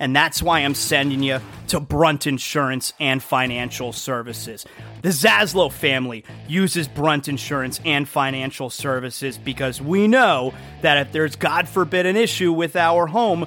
And that's why I'm sending you to Brunt Insurance and Financial Services. The Zaslow family uses Brunt Insurance and Financial Services because we know that if there's, God forbid, an issue with our home,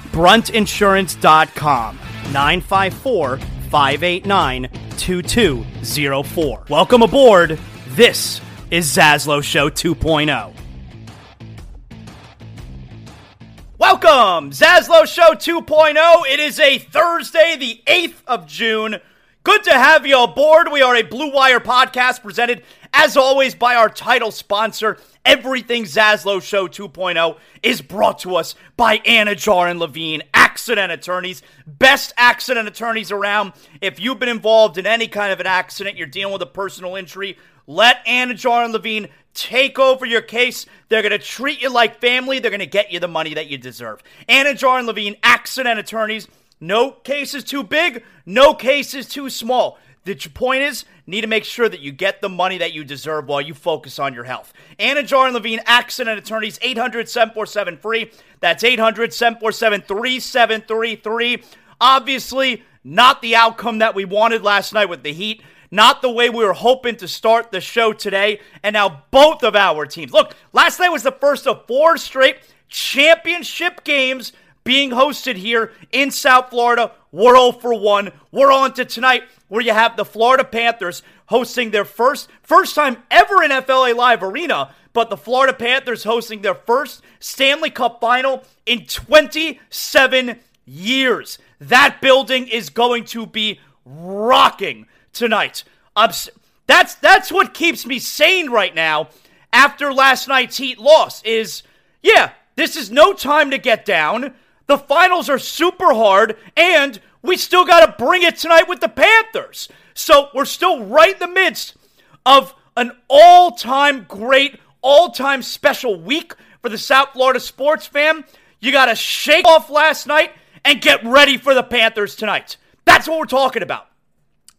BruntInsurance.com, 954 589 2204. Welcome aboard. This is Zaslow Show 2.0. Welcome, Zaslow Show 2.0. It is a Thursday, the 8th of June. Good to have you aboard. We are a Blue Wire podcast presented, as always, by our title sponsor. Everything Zaslow Show 2.0 is brought to us by Anidjar and Levine, accident attorneys, best accident attorneys around. If you've been involved in any kind of an accident, you're dealing with a personal injury, let Anidjar and Levine take over your case. They're going to treat you like family. They're going to get you the money that you deserve. Anidjar and Levine, accident attorneys. No case is too big, no case is too small. The point is, need to make sure that you get the money that you deserve while you focus on your health. Anidjar and Levine, accident attorneys, 800 747 free. That's 800 747 3733. Obviously, not the outcome that we wanted last night with the Heat not the way we were hoping to start the show today. And now both of our teams. Look, last night was the first of four straight championship games being hosted here in South Florida. We're 0 for 1. We're on to tonight where you have the Florida Panthers hosting their first first time ever in FLA Live Arena, but the Florida Panthers hosting their first Stanley Cup final in 27 years. That building is going to be rocking tonight. that's that's what keeps me sane right now after last night's Heat loss is yeah, this is no time to get down. The finals are super hard and we still got to bring it tonight with the Panthers. So, we're still right in the midst of an all-time great, all-time special week for the South Florida sports fan. You got to shake off last night and get ready for the Panthers tonight. That's what we're talking about.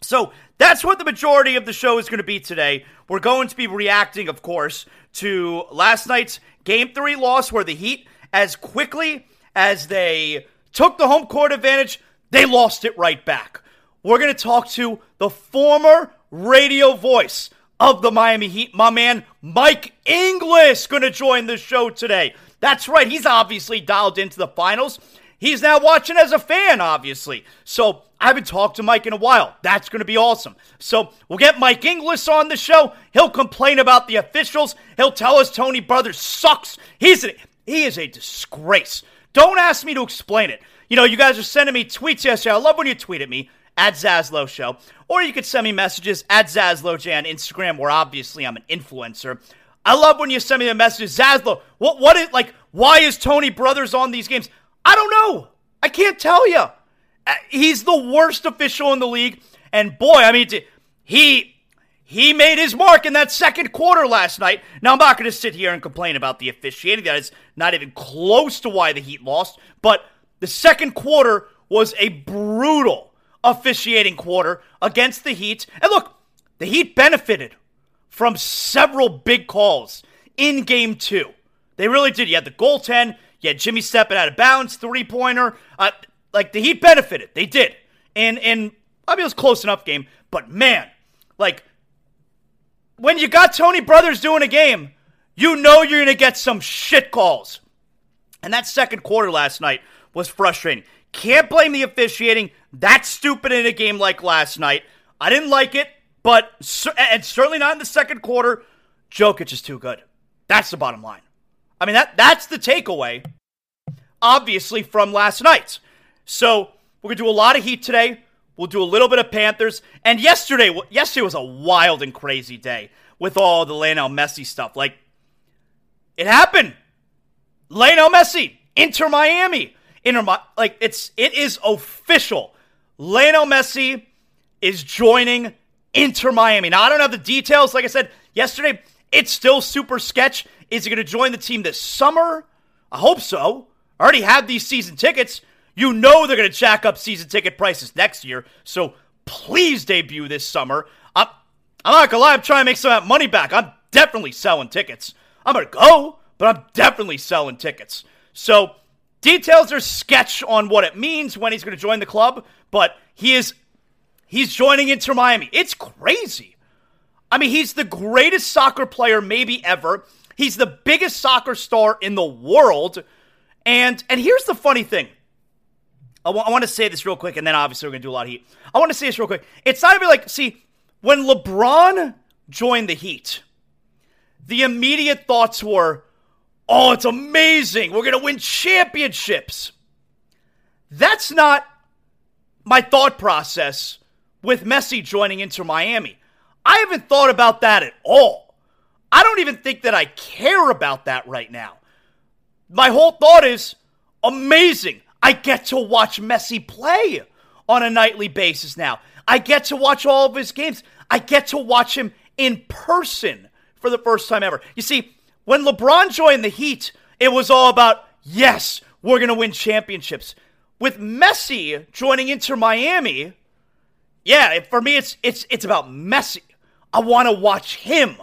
So that's what the majority of the show is going to be today. We're going to be reacting, of course, to last night's Game 3 loss where the Heat, as quickly as they took the home court advantage, they lost it right back. We're going to talk to the former radio voice of the Miami Heat, my man Mike Inglis, going to join the show today. That's right, he's obviously dialed into the finals. He's now watching as a fan, obviously. So I haven't talked to Mike in a while. That's going to be awesome. So we'll get Mike Inglis on the show. He'll complain about the officials. He'll tell us Tony Brothers sucks. He's he is a disgrace. Don't ask me to explain it. You know, you guys are sending me tweets yesterday. I love when you tweet at me at Zaslow Show. Or you could send me messages at Zaslow J on Instagram, where obviously I'm an influencer. I love when you send me the messages, Zaslow. What what is like? Why is Tony Brothers on these games? I don't know. I can't tell you. Uh, he's the worst official in the league, and boy, I mean, he he made his mark in that second quarter last night. Now I'm not going to sit here and complain about the officiating. That is not even close to why the Heat lost. But the second quarter was a brutal officiating quarter against the Heat. And look, the Heat benefited from several big calls in game two. They really did. You had the goaltend, you had Jimmy stepping out of bounds, three pointer. Uh, like the Heat benefited. They did. And and I mean it was close enough game, but man, like when you got Tony Brothers doing a game, you know you're gonna get some shit calls. And that second quarter last night was frustrating. Can't blame the officiating. That's stupid in a game like last night. I didn't like it, but and certainly not in the second quarter. Jokic is too good. That's the bottom line. I mean, that that's the takeaway, obviously, from last night. So we're gonna do a lot of Heat today. We'll do a little bit of Panthers. And yesterday, yesterday was a wild and crazy day with all the Lionel Messi stuff. Like, it happened. Lionel Messi, Inter Miami. Inter, like it's it is official. Lionel Messi is joining Inter Miami. Now I don't have the details. Like I said yesterday, it's still super sketch. Is he going to join the team this summer? I hope so. I already have these season tickets. You know they're going to jack up season ticket prices next year. So please debut this summer. I'm, I'm not going to lie, I'm trying to make some of that money back. I'm definitely selling tickets. I'm going to go, but I'm definitely selling tickets. So details are sketch on what it means when he's going to join the club, but he is he's joining Inter Miami. It's crazy. I mean, he's the greatest soccer player maybe ever. He's the biggest soccer star in the world. And and here's the funny thing. I, w- I want to say this real quick, and then obviously we're going to do a lot of Heat. I want to say this real quick. It's not even like, see, when LeBron joined the Heat, the immediate thoughts were, oh, it's amazing. We're going to win championships. That's not my thought process with Messi joining Inter Miami. I haven't thought about that at all. I don't even think that I care about that right now. My whole thought is amazing. I get to watch Messi play on a nightly basis now. I get to watch all of his games. I get to watch him in person for the first time ever. You see, when LeBron joined the Heat, it was all about, yes, we're going to win championships. With Messi joining Inter Miami, yeah, for me it's it's it's about Messi. I want to watch him.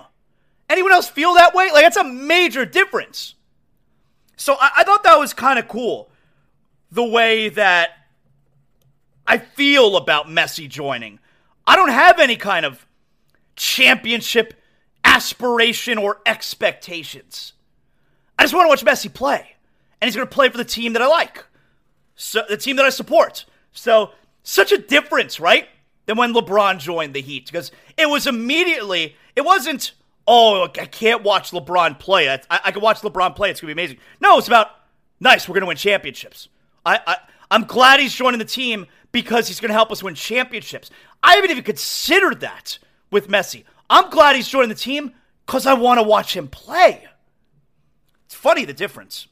Anyone else feel that way? Like, that's a major difference. So I, I thought that was kind of cool. The way that I feel about Messi joining. I don't have any kind of championship aspiration or expectations. I just want to watch Messi play. And he's going to play for the team that I like, so, the team that I support. So, such a difference, right? Than when LeBron joined the Heat. Because it was immediately, it wasn't, oh, I can't watch LeBron play. I, I, can watch LeBron play. It's going to be amazing. No, it's about, nice, we're going to win championships. I, I, I'm glad he's joining the team because he's going to help us win championships. I haven't even considered that with Messi. I'm glad he's joining the team because I want to watch him play. It's funny the difference.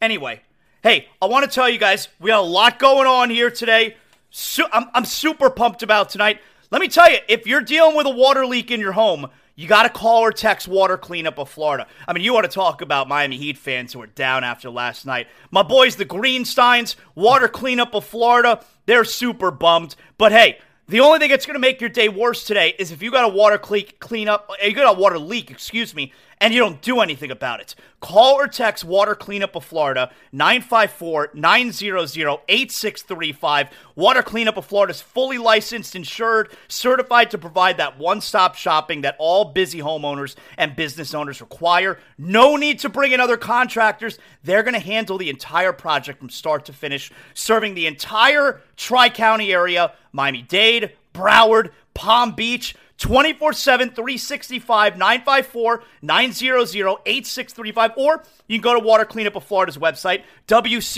Anyway, hey, I want to tell you guys, we have a lot going on here today. Su- I'm, I'm super pumped about tonight. Let me tell you, if you're dealing with a water leak in your home, you got to call or text Water Cleanup of Florida. I mean, you want to talk about Miami Heat fans who are down after last night. My boys, the Greensteins, Water Cleanup of Florida, they're super bummed. But hey, the only thing that's going to make your day worse today is if you got a water leak clean up, uh, you got a water leak, excuse me, and you don't do anything about it. Call or text Water Cleanup of Florida 954 900 8635. Water Cleanup of Florida is fully licensed, insured, certified to provide that one stop shopping that all busy homeowners and business owners require. No need to bring in other contractors. They're going to handle the entire project from start to finish, serving the entire Tri County area Miami Dade, Broward, Palm Beach. 24 7, 365, 954 900 8635. Or you can go to Water Cleanup of Florida's website, WCUFL.com.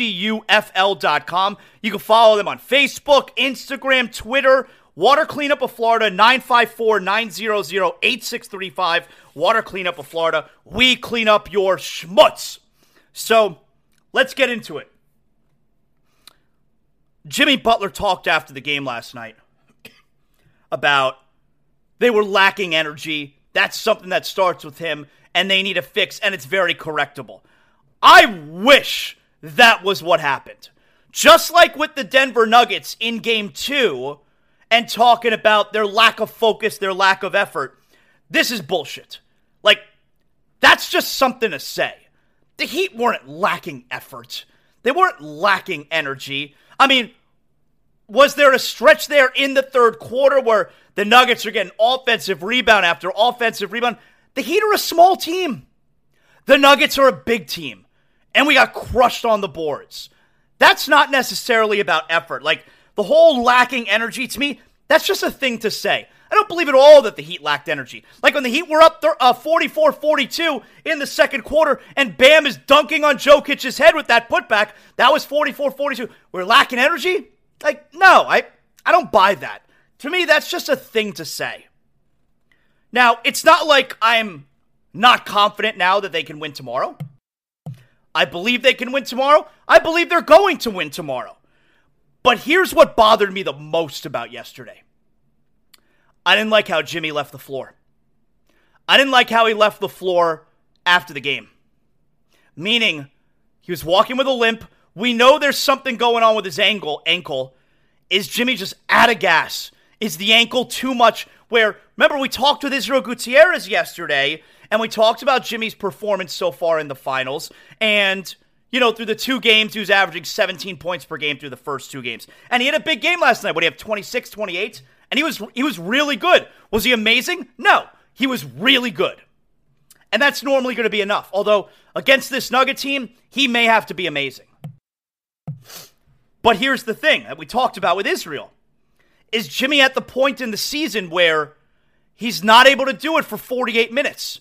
You can follow them on Facebook, Instagram, Twitter. Water Cleanup of Florida, 954 900 8635. Water Cleanup of Florida. We clean up your schmutz. So let's get into it. Jimmy Butler talked after the game last night about they were lacking energy. That's something that starts with him, and they need a fix, and it's very correctable. I wish that was what happened. Just like with the Denver Nuggets in game two, and talking about their lack of focus, their lack of effort. This is bullshit. Like, that's just something to say. The Heat weren't lacking effort, they weren't lacking energy. I mean, was there a stretch there in the third quarter where the Nuggets are getting offensive rebound after offensive rebound. The Heat are a small team. The Nuggets are a big team. And we got crushed on the boards. That's not necessarily about effort. Like the whole lacking energy to me, that's just a thing to say. I don't believe at all that the Heat lacked energy. Like when the Heat were up 44 uh, 42 in the second quarter and Bam is dunking on Joe Jokic's head with that putback, that was 44 42. We're lacking energy? Like, no, I, I don't buy that. To me, that's just a thing to say. Now, it's not like I'm not confident now that they can win tomorrow. I believe they can win tomorrow. I believe they're going to win tomorrow. But here's what bothered me the most about yesterday I didn't like how Jimmy left the floor. I didn't like how he left the floor after the game. Meaning, he was walking with a limp. We know there's something going on with his ankle. Ankle. Is Jimmy just out of gas? Is the ankle too much? Where, remember, we talked with Israel Gutierrez yesterday, and we talked about Jimmy's performance so far in the finals. And, you know, through the two games, he was averaging 17 points per game through the first two games. And he had a big game last night. Would he have 26, 28? And he was he was really good. Was he amazing? No. He was really good. And that's normally going to be enough. Although against this Nugget team, he may have to be amazing. But here's the thing that we talked about with Israel. Is Jimmy at the point in the season where he's not able to do it for 48 minutes,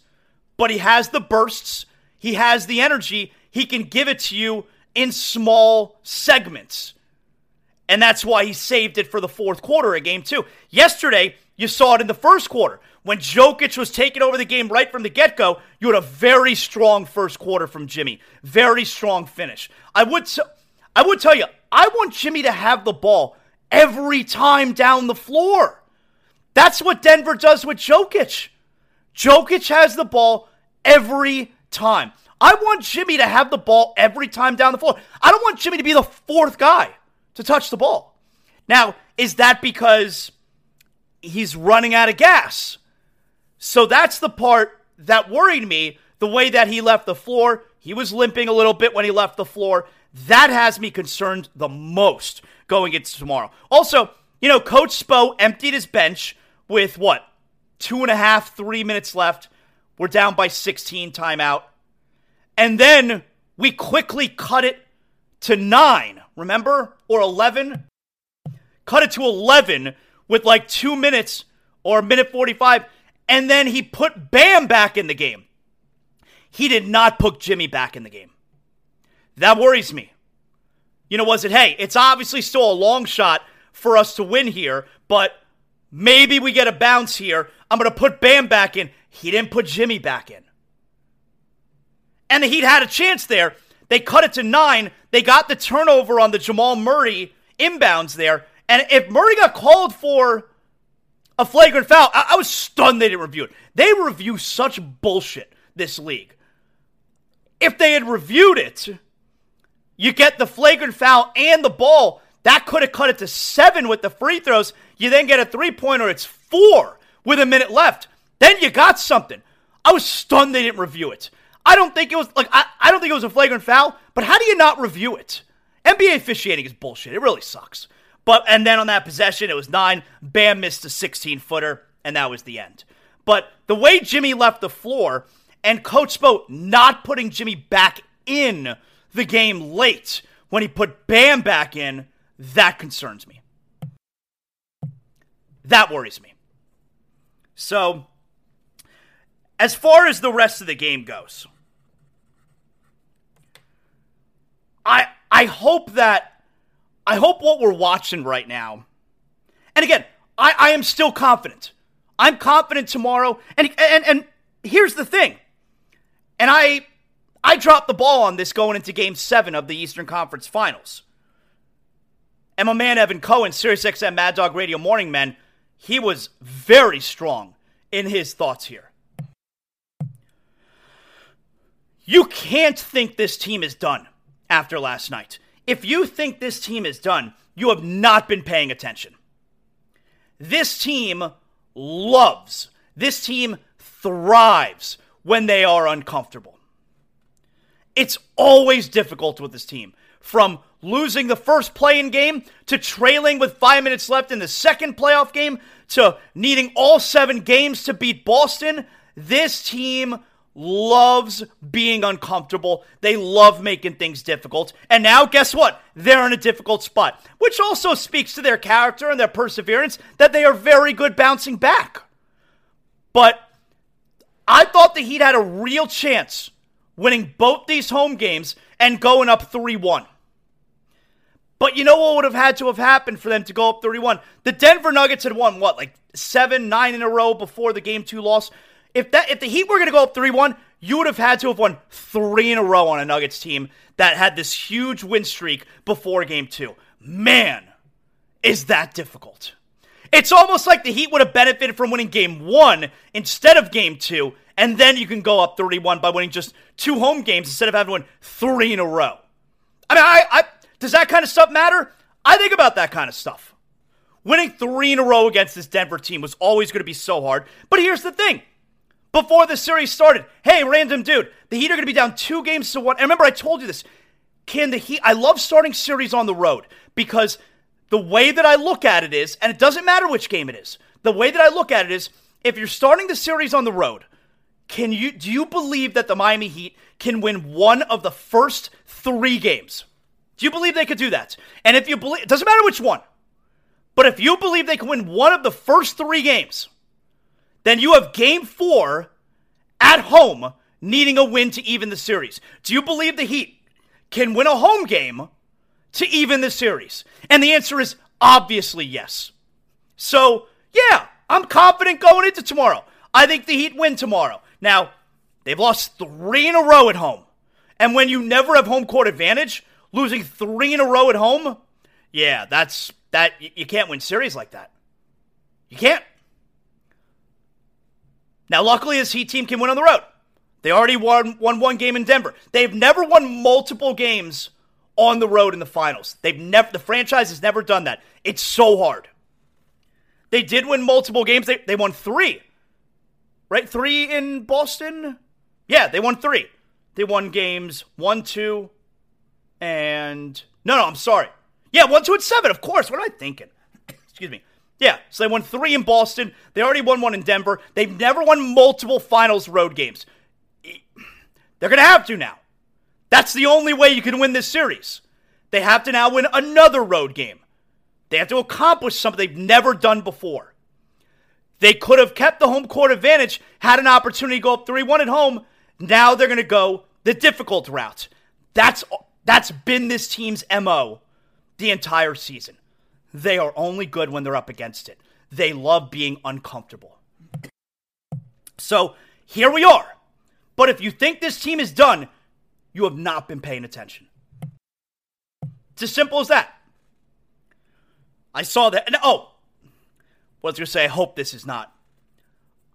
but he has the bursts, he has the energy, he can give it to you in small segments. And that's why he saved it for the fourth quarter of game two. Yesterday, you saw it in the first quarter. When Jokic was taking over the game right from the get go, you had a very strong first quarter from Jimmy. Very strong finish. I would, I would tell you, I want Jimmy to have the ball every time down the floor. That's what Denver does with Jokic. Jokic has the ball every time. I want Jimmy to have the ball every time down the floor. I don't want Jimmy to be the fourth guy to touch the ball. Now, is that because he's running out of gas? So that's the part that worried me. The way that he left the floor, he was limping a little bit when he left the floor. That has me concerned the most going into tomorrow. Also, you know, Coach Spo emptied his bench with what? Two and a half, three minutes left. We're down by 16 timeout. And then we quickly cut it to nine, remember? Or 11? Cut it to 11 with like two minutes or a minute 45. And then he put Bam back in the game. He did not put Jimmy back in the game. That worries me. You know, was it, hey, it's obviously still a long shot for us to win here, but maybe we get a bounce here. I'm going to put Bam back in. He didn't put Jimmy back in. And the Heat had a chance there. They cut it to nine. They got the turnover on the Jamal Murray inbounds there. And if Murray got called for a flagrant foul, I, I was stunned they didn't review it. They review such bullshit, this league. If they had reviewed it, you get the flagrant foul and the ball. That could have cut it to seven with the free throws. You then get a three pointer, it's four with a minute left. Then you got something. I was stunned they didn't review it. I don't think it was like I, I don't think it was a flagrant foul, but how do you not review it? NBA officiating is bullshit. It really sucks. But and then on that possession, it was nine. Bam missed a 16 footer, and that was the end. But the way Jimmy left the floor and Coach Spo not putting Jimmy back in the game late when he put Bam back in, that concerns me. That worries me. So, as far as the rest of the game goes, I I hope that I hope what we're watching right now. And again, I, I am still confident. I'm confident tomorrow. And and and here's the thing. And I I dropped the ball on this going into game seven of the Eastern Conference Finals. And my man Evan Cohen, SiriusXM Mad Dog Radio Morning Men, he was very strong in his thoughts here. You can't think this team is done after last night. If you think this team is done, you have not been paying attention. This team loves, this team thrives when they are uncomfortable. It's always difficult with this team. From losing the first play in game to trailing with five minutes left in the second playoff game to needing all seven games to beat Boston, this team loves being uncomfortable. They love making things difficult. And now, guess what? They're in a difficult spot, which also speaks to their character and their perseverance that they are very good bouncing back. But I thought the Heat had a real chance winning both these home games and going up 3 1. But you know what would have had to have happened for them to go up 31? The Denver Nuggets had won, what, like seven, nine in a row before the game two loss? If that if the Heat were going to go up 3-1, you would have had to have won 3 in a row on a Nuggets team that had this huge win streak before game 2. Man, is that difficult. It's almost like the Heat would have benefited from winning game 1 instead of game 2, and then you can go up 31 by winning just two home games instead of having to win 3 in a row. I mean, I, I does that kind of stuff matter? I think about that kind of stuff. Winning three in a row against this Denver team was always going to be so hard. But here's the thing before the series started. Hey, random dude, the Heat are going to be down two games to one. And remember, I told you this. Can the Heat? I love starting series on the road because the way that I look at it is, and it doesn't matter which game it is. The way that I look at it is, if you're starting the series on the road, can you do you believe that the Miami Heat can win one of the first three games? Do you believe they could do that? And if you believe, it doesn't matter which one, but if you believe they can win one of the first three games, then you have game four at home needing a win to even the series. Do you believe the Heat can win a home game to even the series? And the answer is obviously yes. So, yeah, I'm confident going into tomorrow. I think the Heat win tomorrow. Now, they've lost three in a row at home. And when you never have home court advantage, losing three in a row at home, yeah, that's that you can't win series like that. You can't. Now, luckily, this Heat team can win on the road. They already won, won one game in Denver. They've never won multiple games on the road in the finals. They've never the franchise has never done that. It's so hard. They did win multiple games. They, they won three. Right? Three in Boston? Yeah, they won three. They won games one, two, and no, no, I'm sorry. Yeah, one, two, and seven, of course. What am I thinking? Excuse me. Yeah, so they won three in Boston. They already won one in Denver. They've never won multiple finals road games. They're going to have to now. That's the only way you can win this series. They have to now win another road game. They have to accomplish something they've never done before. They could have kept the home court advantage, had an opportunity to go up 3 1 at home. Now they're going to go the difficult route. That's, that's been this team's MO the entire season. They are only good when they're up against it. They love being uncomfortable. So here we are. But if you think this team is done, you have not been paying attention. It's as simple as that. I saw that. And oh, I was going to say, I hope this is not.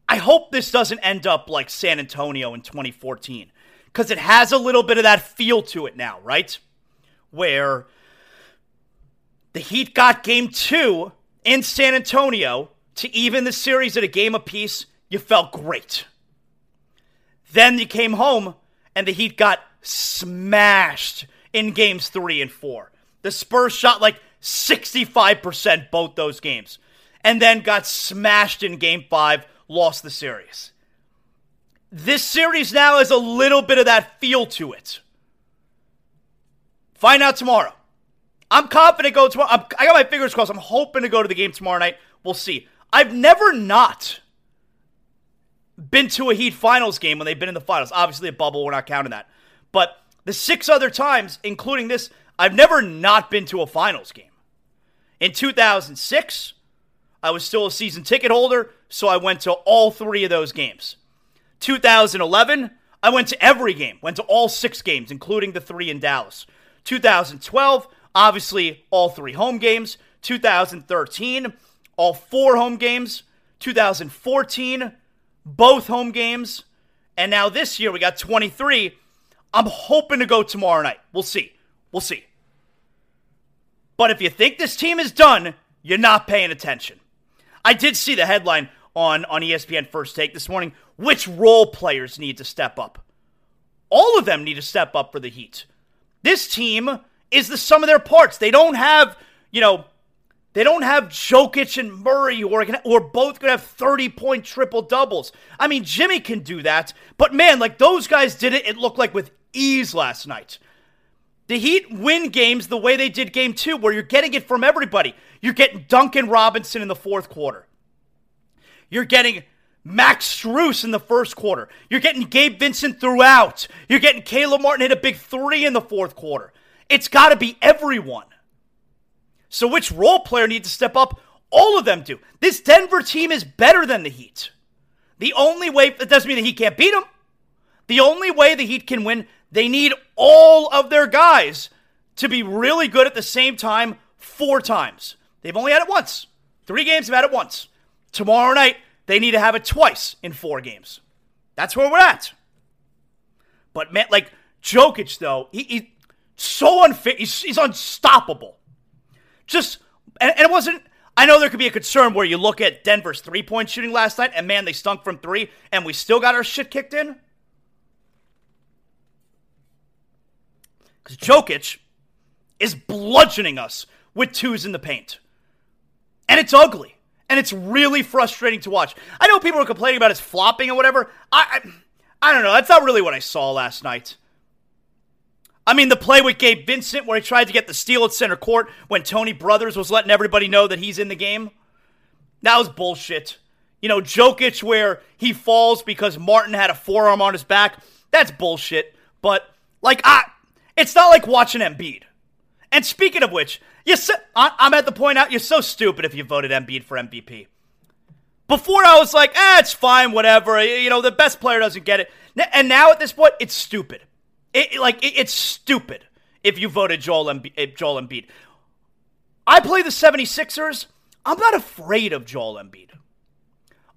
I hope this doesn't end up like San Antonio in 2014 because it has a little bit of that feel to it now, right? Where the Heat got game two in San Antonio to even the series at a game apiece. You felt great. Then you came home and the Heat got smashed in games three and four. The Spurs shot like 65% both those games and then got smashed in game five, lost the series. This series now has a little bit of that feel to it. Find out tomorrow. I'm confident go tomorrow. I'm, I got my fingers crossed. I'm hoping to go to the game tomorrow night. We'll see. I've never not been to a Heat finals game when they've been in the finals. Obviously, a bubble, we're not counting that. But the six other times, including this, I've never not been to a finals game. In 2006, I was still a season ticket holder, so I went to all three of those games. 2011, I went to every game, went to all six games, including the three in Dallas. 2012, obviously all three home games. 2013, all four home games. 2014, both home games. And now this year, we got 23. I'm hoping to go tomorrow night. We'll see. We'll see. But if you think this team is done, you're not paying attention. I did see the headline on, on ESPN First Take this morning. Which role players need to step up? All of them need to step up for the Heat. This team is the sum of their parts. They don't have, you know, they don't have Jokic and Murray who are, gonna, who are both going to have 30 point triple doubles. I mean, Jimmy can do that, but man, like those guys did it, it looked like with ease last night. The Heat win games the way they did game two, where you're getting it from everybody. You're getting Duncan Robinson in the fourth quarter. You're getting Max Strus in the first quarter. You're getting Gabe Vincent throughout. You're getting Caleb Martin hit a big three in the fourth quarter. It's got to be everyone. So, which role player needs to step up? All of them do. This Denver team is better than the Heat. The only way, that doesn't mean the Heat can't beat them. The only way the Heat can win, they need all of their guys to be really good at the same time four times. They've only had it once. Three games have had it once. Tomorrow night, they need to have it twice in four games. That's where we're at. But man, like Jokic, though, he, he so unfit. He's, he's unstoppable. Just and, and it wasn't. I know there could be a concern where you look at Denver's three point shooting last night, and man, they stunk from three, and we still got our shit kicked in. Because Jokic is bludgeoning us with twos in the paint. And it's ugly. And it's really frustrating to watch. I know people are complaining about his flopping and whatever. I, I, I don't know. That's not really what I saw last night. I mean, the play with Gabe Vincent where he tried to get the steal at center court when Tony Brothers was letting everybody know that he's in the game. That was bullshit. You know, Jokic where he falls because Martin had a forearm on his back. That's bullshit. But, like, I, it's not like watching Embiid. And speaking of which, you so, I'm at the point out you're so stupid if you voted Embiid for MVP. Before I was like, ah, it's fine, whatever. You know, the best player doesn't get it. And now at this point, it's stupid. It, like it, it's stupid if you voted Joel Embiid, eh, Joel Embiid. I play the 76ers. I'm not afraid of Joel Embiid.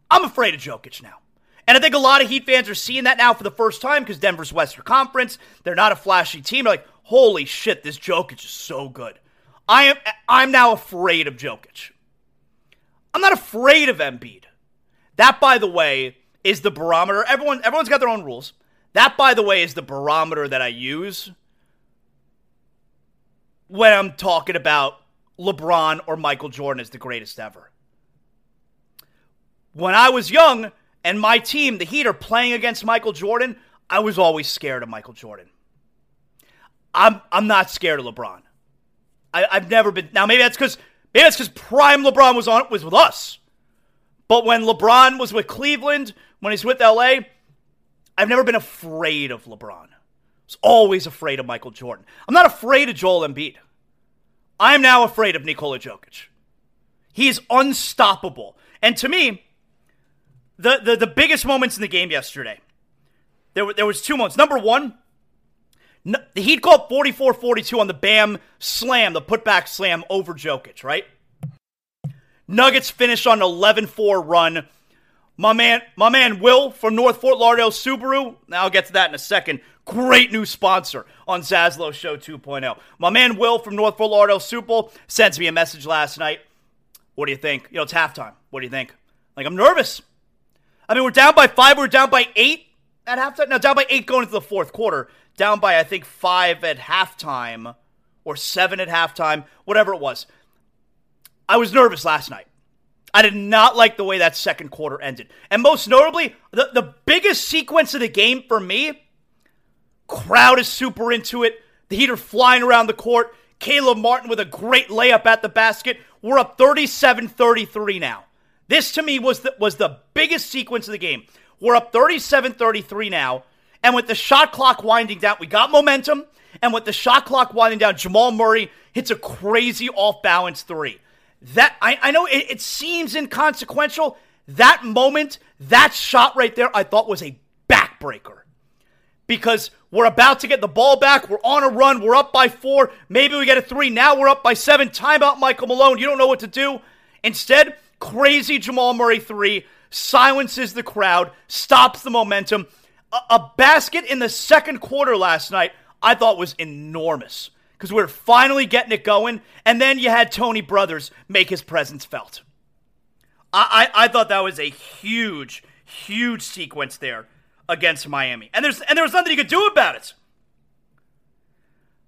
I'm afraid of Jokic now. And I think a lot of Heat fans are seeing that now for the first time because Denver's Western Conference. They're not a flashy team. They're like, holy shit, this Jokic is so good. I am I'm now afraid of Jokic. I'm not afraid of Embiid. That, by the way, is the barometer. Everyone everyone's got their own rules. That, by the way, is the barometer that I use when I'm talking about LeBron or Michael Jordan as the greatest ever. When I was young and my team, the Heat, are playing against Michael Jordan, I was always scared of Michael Jordan. I'm I'm not scared of LeBron. I, have never been. Now maybe that's because maybe that's because prime LeBron was on was with us. But when LeBron was with Cleveland, when he's with LA, I've never been afraid of LeBron. I was always afraid of Michael Jordan. I'm not afraid of Joel Embiid. I'm now afraid of Nikola Jokic. He is unstoppable. And to me, the, the, the biggest moments in the game yesterday, there, were, there was two moments. Number one, no, the Heat called 44-42 on the Bam slam, the putback slam over Jokic, right? Nuggets finished on an 11-4 run. My man, my man Will from North Fort Lauderdale Subaru. Now I'll get to that in a second. Great new sponsor on Zaslow Show 2.0. My man Will from North Fort Lauderdale Subaru sends me a message last night. What do you think? You know, it's halftime. What do you think? Like, I'm nervous. I mean, we're down by five, we're down by eight. at halftime. No, down by eight going into the fourth quarter. Down by I think five at halftime, or seven at halftime, whatever it was. I was nervous last night. I did not like the way that second quarter ended. And most notably, the, the biggest sequence of the game for me, crowd is super into it. The Heat are flying around the court. Caleb Martin with a great layup at the basket. We're up 37 33 now. This to me was the, was the biggest sequence of the game. We're up 37 33 now. And with the shot clock winding down, we got momentum. And with the shot clock winding down, Jamal Murray hits a crazy off balance three. That I, I know it, it seems inconsequential. That moment, that shot right there, I thought was a backbreaker. Because we're about to get the ball back. We're on a run. We're up by four. Maybe we get a three. Now we're up by seven. Timeout, Michael Malone. You don't know what to do. Instead, crazy Jamal Murray three silences the crowd, stops the momentum. A, basket in the second quarter last night, I thought was enormous because we are finally getting it going. And then you had Tony Brothers make his presence felt. I, I, I thought that was a huge, huge sequence there against Miami. And there's and there was nothing you could do about it.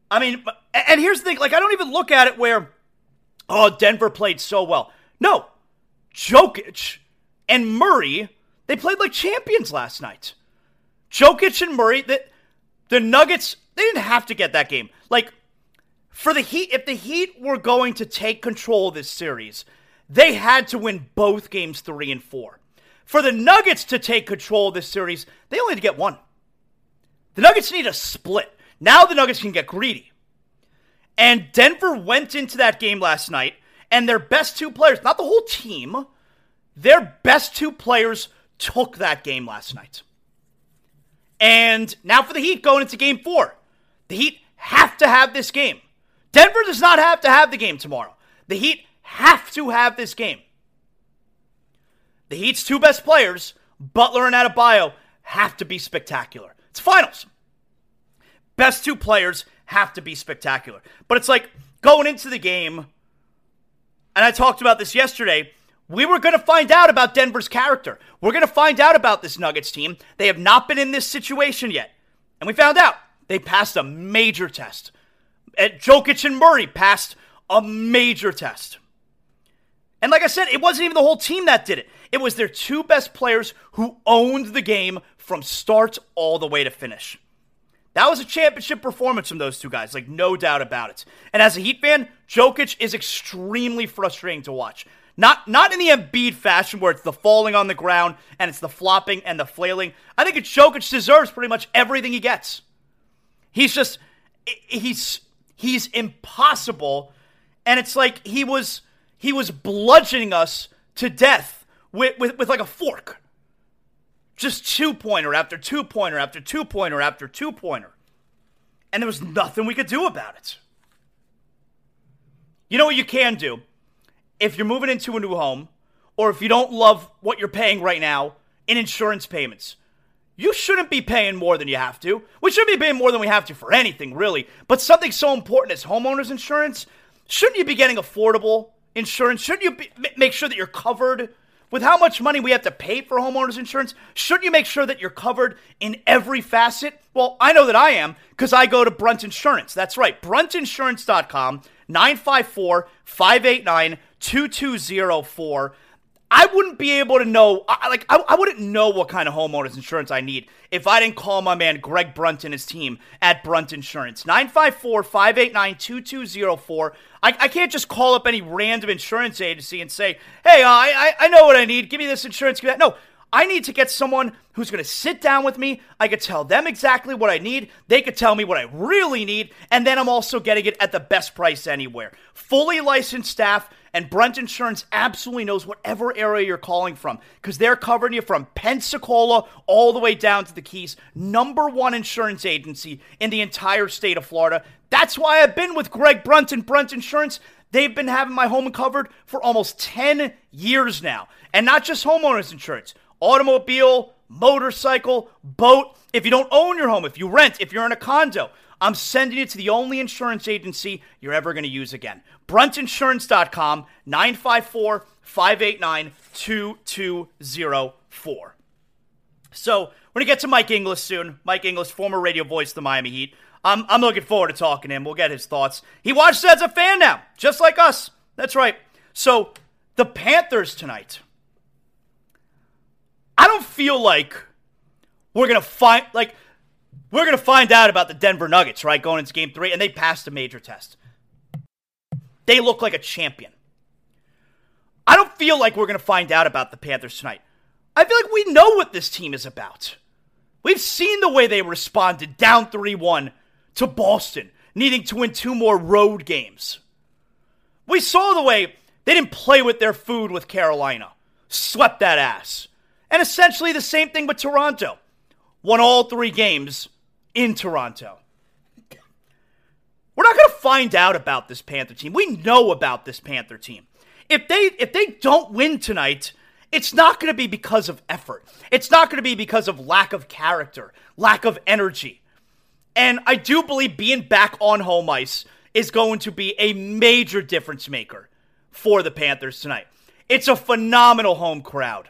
I mean, and here's the thing, like I don't even look at it where oh, Denver played so well. No. Jokic and Murray, they played like champions last night. Jokic and Murray, the, the Nuggets, they didn't have to get that game. Like for the Heat, if the Heat were going to take control of this series, they had to win both games three and four. For the Nuggets to take control of this series, they only had to get one. The Nuggets need a split. Now the Nuggets can get greedy. And Denver went into that game last night, and their best two players, not the whole team, their best two players took that game last night. And now for the Heat going into game four. The Heat have to have this game. Denver does not have to have the game tomorrow. The Heat have to have this game. The Heat's two best players, Butler and Adebayo, have to be spectacular. It's finals. Best two players have to be spectacular. But it's like going into the game, and I talked about this yesterday. We were going to find out about Denver's character. We're going to find out about this Nuggets team. They have not been in this situation yet. And we found out they passed a major test. And Jokic and Murray passed a major test. And like I said, it wasn't even the whole team that did it. It was their two best players who owned the game from start all the way to finish. That was a championship performance from those two guys, like no doubt about it. And as a Heat fan, Jokic is extremely frustrating to watch. Not not in the Embiid fashion where it's the falling on the ground and it's the flopping and the flailing. I think it's Jokic deserves pretty much everything he gets. He's just he's He's impossible. And it's like he was he was bludgeoning us to death with, with, with like a fork. Just two pointer after two pointer after two pointer after two pointer. And there was nothing we could do about it. You know what you can do? If you're moving into a new home, or if you don't love what you're paying right now in insurance payments, you shouldn't be paying more than you have to. We shouldn't be paying more than we have to for anything, really. But something so important as homeowners insurance, shouldn't you be getting affordable insurance? Shouldn't you be, make sure that you're covered? With how much money we have to pay for homeowners insurance, shouldn't you make sure that you're covered in every facet? Well, I know that I am because I go to Brunt Insurance. That's right, bruntinsurance.com, 954 589 2204. I wouldn't be able to know, I, like, I, I, wouldn't know what kind of homeowners insurance I need if I didn't call my man Greg Brunt and his team at Brunt Insurance. 954 589 2204. I can't just call up any random insurance agency and say, hey, uh, I, I know what I need. Give me this insurance. Give that. No, I need to get someone who's going to sit down with me. I could tell them exactly what I need. They could tell me what I really need. And then I'm also getting it at the best price anywhere. Fully licensed staff. And Brunt Insurance absolutely knows whatever area you're calling from because they're covering you from Pensacola all the way down to the Keys. Number one insurance agency in the entire state of Florida. That's why I've been with Greg Brunt and Brunt Insurance. They've been having my home covered for almost 10 years now. And not just homeowners insurance automobile, motorcycle, boat. If you don't own your home, if you rent, if you're in a condo, I'm sending it to the only insurance agency you're ever going to use again. Bruntinsurance.com, 954 589 2204. So we're gonna get to Mike Inglis soon. Mike Inglis, former radio voice of the Miami Heat. I'm, I'm looking forward to talking to him. We'll get his thoughts. He watches as a fan now, just like us. That's right. So the Panthers tonight. I don't feel like we're gonna find like we're gonna find out about the Denver Nuggets, right? Going into game three, and they passed a major test. They look like a champion. I don't feel like we're gonna find out about the Panthers tonight. I feel like we know what this team is about. We've seen the way they responded down 3 1 to Boston, needing to win two more road games. We saw the way they didn't play with their food with Carolina, swept that ass. And essentially the same thing with Toronto. Won all three games in Toronto. We're not going to find out about this Panther team. We know about this Panther team. If they if they don't win tonight, it's not going to be because of effort. It's not going to be because of lack of character, lack of energy. And I do believe being back on home ice is going to be a major difference maker for the Panthers tonight. It's a phenomenal home crowd.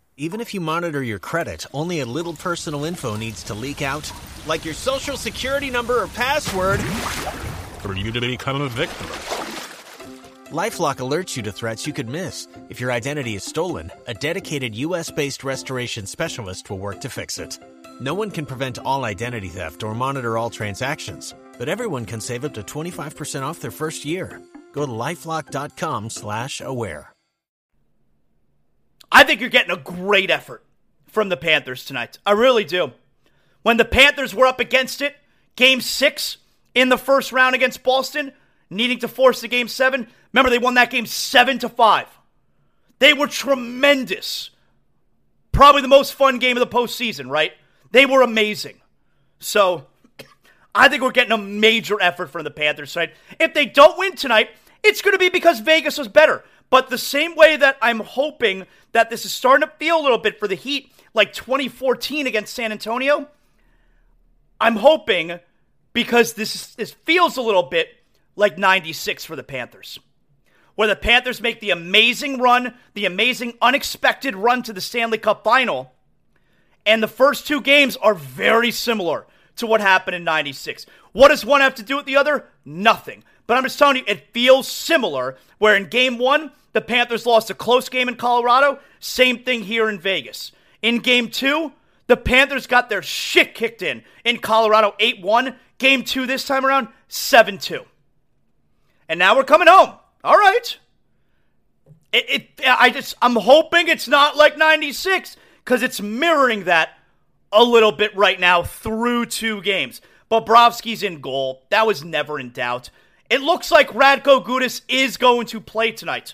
Even if you monitor your credit, only a little personal info needs to leak out, like your social security number or password, for you to become a victim. LifeLock alerts you to threats you could miss. If your identity is stolen, a dedicated U.S.-based restoration specialist will work to fix it. No one can prevent all identity theft or monitor all transactions, but everyone can save up to 25% off their first year. Go to lifelock.com/aware. I think you're getting a great effort from the Panthers tonight. I really do. When the Panthers were up against it, game 6 in the first round against Boston, needing to force the game 7, Remember, they won that game 7 to 5. They were tremendous. Probably the most fun game of the postseason, right? They were amazing. So, I think we're getting a major effort from the Panthers tonight. If they don't win tonight, it's going to be because Vegas was better. But the same way that I'm hoping that this is starting to feel a little bit for the Heat, like 2014 against San Antonio, I'm hoping because this, this feels a little bit like 96 for the Panthers where the Panthers make the amazing run, the amazing unexpected run to the Stanley Cup final. And the first two games are very similar to what happened in 96. What does one have to do with the other? Nothing. But I'm just telling you, it feels similar. Where in game one, the Panthers lost a close game in Colorado. Same thing here in Vegas. In game two, the Panthers got their shit kicked in in Colorado 8 1. Game two this time around, 7 2. And now we're coming home. All right. It, it I just I'm hoping it's not like 96 cuz it's mirroring that a little bit right now through two games. Bobrovsky's in goal. That was never in doubt. It looks like Radko Gudas is going to play tonight.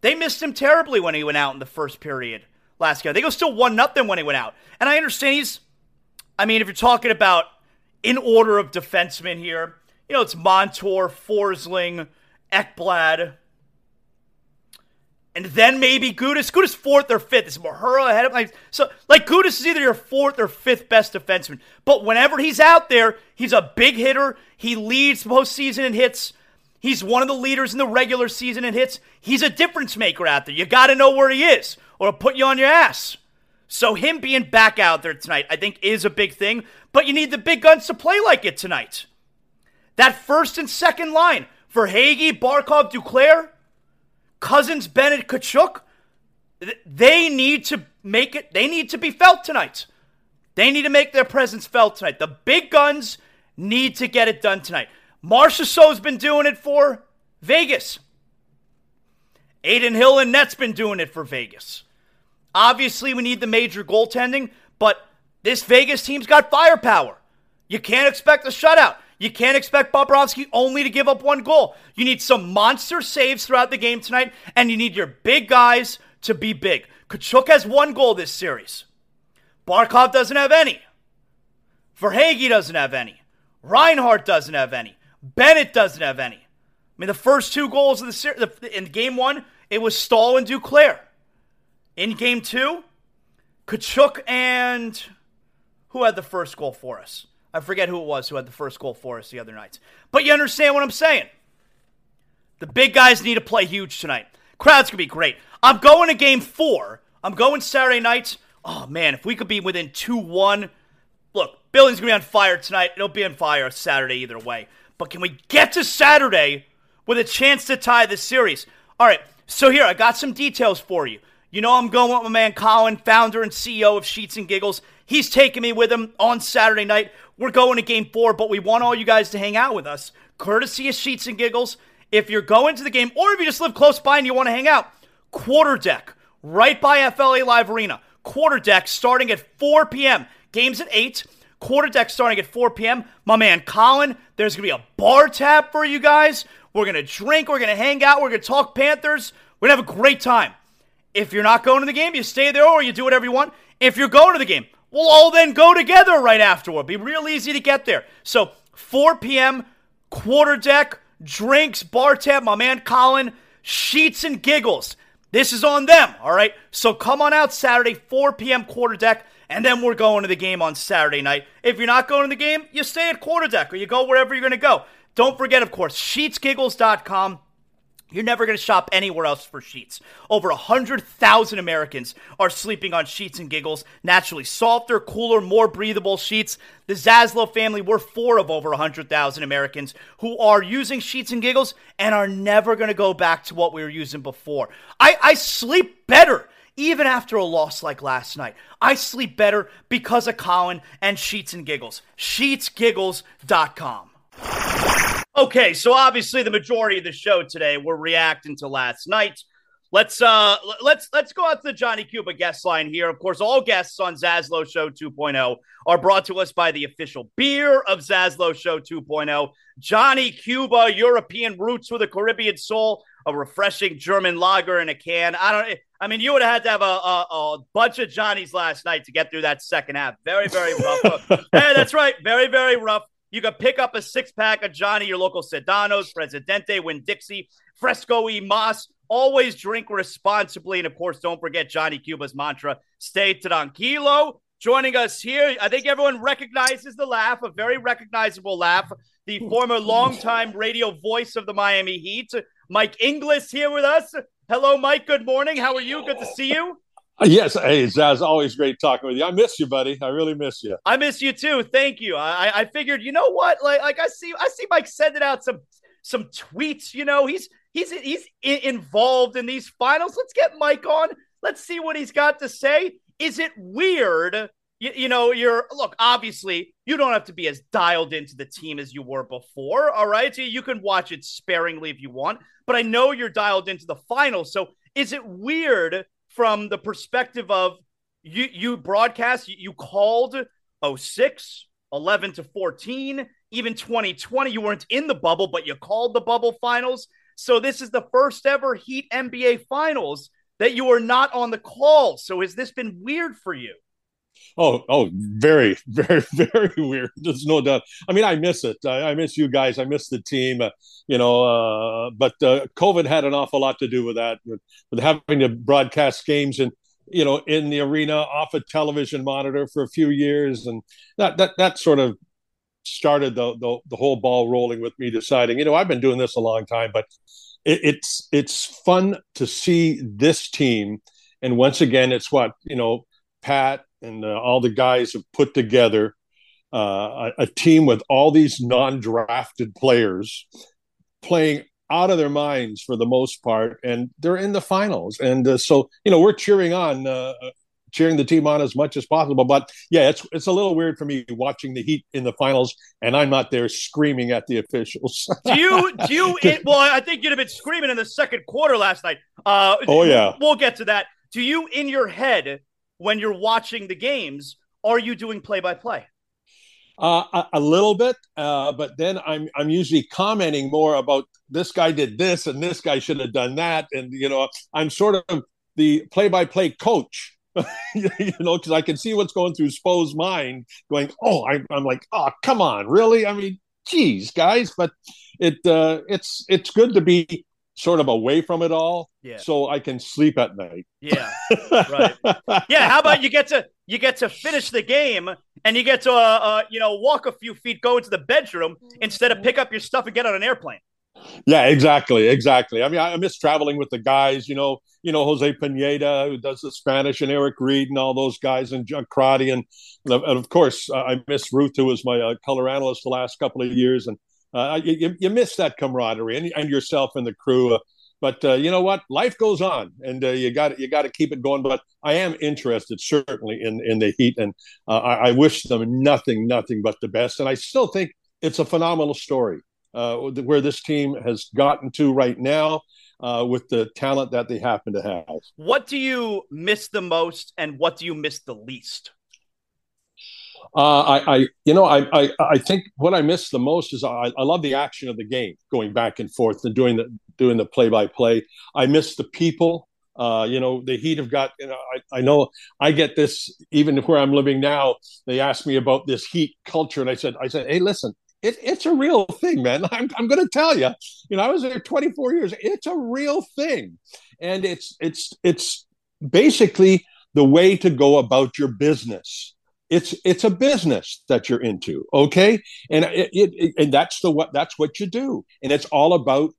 They missed him terribly when he went out in the first period last year. They go still 1 nothing when he went out. And I understand he's I mean, if you're talking about in order of defensemen here, you know, it's Montour, Forsling, Ekblad, and then maybe Gudas. Gudas fourth or fifth. Is Mahura ahead of like so like Gudas is either your fourth or fifth best defenseman. But whenever he's out there, he's a big hitter. He leads postseason in hits. He's one of the leaders in the regular season in hits. He's a difference maker out there. You got to know where he is, or put you on your ass. So him being back out there tonight, I think, is a big thing. But you need the big guns to play like it tonight. That first and second line Verhaeghe, Barkov, Duclair, Cousins, Bennett, Tkachuk, they need to make it, they need to be felt tonight. They need to make their presence felt tonight. The big guns need to get it done tonight. Marchessault's been doing it for Vegas. Adin Hill and Net's been doing it for Vegas. Obviously, we need the major goaltending, but this Vegas team's got firepower. You can't expect a shutout. You can't expect Bobrovsky only to give up one goal. You need some monster saves throughout the game tonight, and you need your big guys to be big. Tkachuk has one goal this series. Barkov doesn't have any. Verhaeghe doesn't have any. Reinhart doesn't have any. Bennett doesn't have any. I mean, the first two goals of the series in game one, it was Staal and Duclair. In game two, Tkachuk and who had the first goal for us? I forget who it was who had the first goal for us the other night. But you understand what I'm saying. The big guys need to play huge tonight. Crowd's gonna be great. I'm going to game four. I'm going Saturday night. Oh man, if we could be within 2-1. Look, Billings gonna be on fire tonight. It'll be on fire Saturday either way. But can we get to Saturday with a chance to tie the series? All right, so here, I got some details for you. You know, I'm going with my man Colin, founder and CEO of Sheets and Giggles. He's taking me with him on Saturday night. We're going to game four, but we want all you guys to hang out with us. Courtesy of Sheets and Giggles. If you're going to the game, or if you just live close by and you want to hang out, quarter deck right by FLA Live Arena. Quarter deck starting at 4 p.m. Games at 8. Quarter deck starting at 4 p.m. My man Colin, there's going to be a bar tab for you guys. We're going to drink. We're going to hang out. We're going to talk Panthers. We're going to have a great time. If you're not going to the game, you stay there or you do whatever you want. If you're going to the game, we'll all then go together right afterward. Be real easy to get there. So 4 p.m. quarter deck, drinks, bar tab. My man Colin, sheets and giggles. This is on them, all right? So come on out Saturday, 4 p.m. quarter deck, and then we're going to the game on Saturday night. If you're not going to the game, you stay at quarterdeck or you go wherever you're going to go. Don't forget, of course, sheetsgiggles.com. You're never going to shop anywhere else for sheets. Over 100,000 Americans are sleeping on sheets and giggles. Naturally softer, cooler, more breathable sheets. The Zaslow family, we're four of over 100,000 Americans who are using sheets and giggles and are never going to go back to what we were using before. I, I sleep better even after a loss like last night. I sleep better because of Colin and Sheets and Giggles. SheetsGiggles.com. Okay, so obviously the majority of the show today we're reacting to last night. Let's uh let's let's go out to the Johnny Cuba guest line here. Of course, all guests on Zaslow Show 2.0 are brought to us by the official beer of Zaslow Show 2.0, Johnny Cuba, European roots with a Caribbean soul, a refreshing German lager in a can. I don't. I mean, you would have had to have a, a, a bunch of Johnnies last night to get through that second half. Very, very rough. hey, that's right. Very, very rough. You could pick up a six pack of Johnny, your local Sedano's, Presidente, Winn-Dixie, Fresco E. Moss. Always drink responsibly. And of course, don't forget Johnny Cuba's mantra stay tranquilo. Joining us here, I think everyone recognizes the laugh, a very recognizable laugh. The former longtime radio voice of the Miami Heat, Mike Inglis, here with us. Hello, Mike. Good morning. How are you? Good to see you. Uh, yes, hey, Zaz, always great talking with you. I miss you, buddy. I really miss you. I miss you too. Thank you. I, I figured, you know what? Like, like I see, I see Mike sending out some some tweets. You know, he's he's he's involved in these finals. Let's get Mike on. Let's see what he's got to say. Is it weird? You, you know, you're look. Obviously, you don't have to be as dialed into the team as you were before. All right, so you can watch it sparingly if you want. But I know you're dialed into the finals. So, is it weird? from the perspective of you you broadcast you, you called 06 11 to 14 even 2020 you weren't in the bubble but you called the bubble finals so this is the first ever heat nba finals that you are not on the call so has this been weird for you Oh, oh, very, very, very weird. There's no doubt. I mean, I miss it. I, I miss you guys. I miss the team. Uh, you know, uh, but uh, COVID had an awful lot to do with that, with, with having to broadcast games and you know in the arena off a television monitor for a few years, and that that that sort of started the the, the whole ball rolling with me deciding. You know, I've been doing this a long time, but it, it's it's fun to see this team. And once again, it's what you know, Pat and uh, all the guys have put together uh, a, a, team with all these non-drafted players playing out of their minds for the most part, and they're in the finals. And uh, so, you know, we're cheering on, uh, cheering the team on as much as possible. But yeah, it's it's a little weird for me watching the Heat in the finals, and I'm not there screaming at the officials. do you? Do you? It, well, I think you'd have been screaming in the second quarter last night. Uh, oh yeah, we'll get to that. Do you, in your head, when you're watching the games, are you doing play by play? A, little bit, uh, but then I'm I'm usually commenting more about this guy did this and this guy should have done that, and you know I'm sort of the play-by-play coach, you know, because I can see what's going through Spo's mind, going, oh, I, I'm like, oh, come on, really? I mean, geez, guys, but it uh, it's it's good to be sort of away from it all yeah. so I can sleep at night. Yeah. Right. yeah, how about you get to you get to finish the game and you get to uh, uh, you know walk a few feet go into the bedroom instead of pick up your stuff and get on an airplane. Yeah, exactly, exactly. I mean, I, miss traveling with the guys. You know, you know Jose Paneda who does the Spanish, and Eric Reid and all those guys, and John Crotty, and, and of course uh, I miss Ruth, who was my uh, color analyst the last couple of years, and uh, you, you miss that camaraderie and, and yourself and the crew. Uh, but uh, you know what? Life goes on, and uh, you got you got to keep it going. But I am interested, certainly, in in the Heat, and uh, I, I, wish them nothing, nothing but the best. And I still think it's a phenomenal story uh, where this team has gotten to right now. with the talent that they happen to have. What do you miss the most and what do you miss the least? Uh, I, I, you know, I, I, I think what I miss the most is I, I love the action of the game, going back and forth and doing the doing the play by play. I miss the people. Uh, you know, the Heat have got. You know, I, I know I get this even where I'm living now. They asked me about this Heat culture, and I said, I said, hey, listen, it, it's a real thing, man. I'm, I'm going to tell you. You know, I was there 24 years. It's a real thing, and it's it's it's basically the way to go about your business it's it's a business that you're into okay? And it, it, and that's the what that's what you do. And it's all about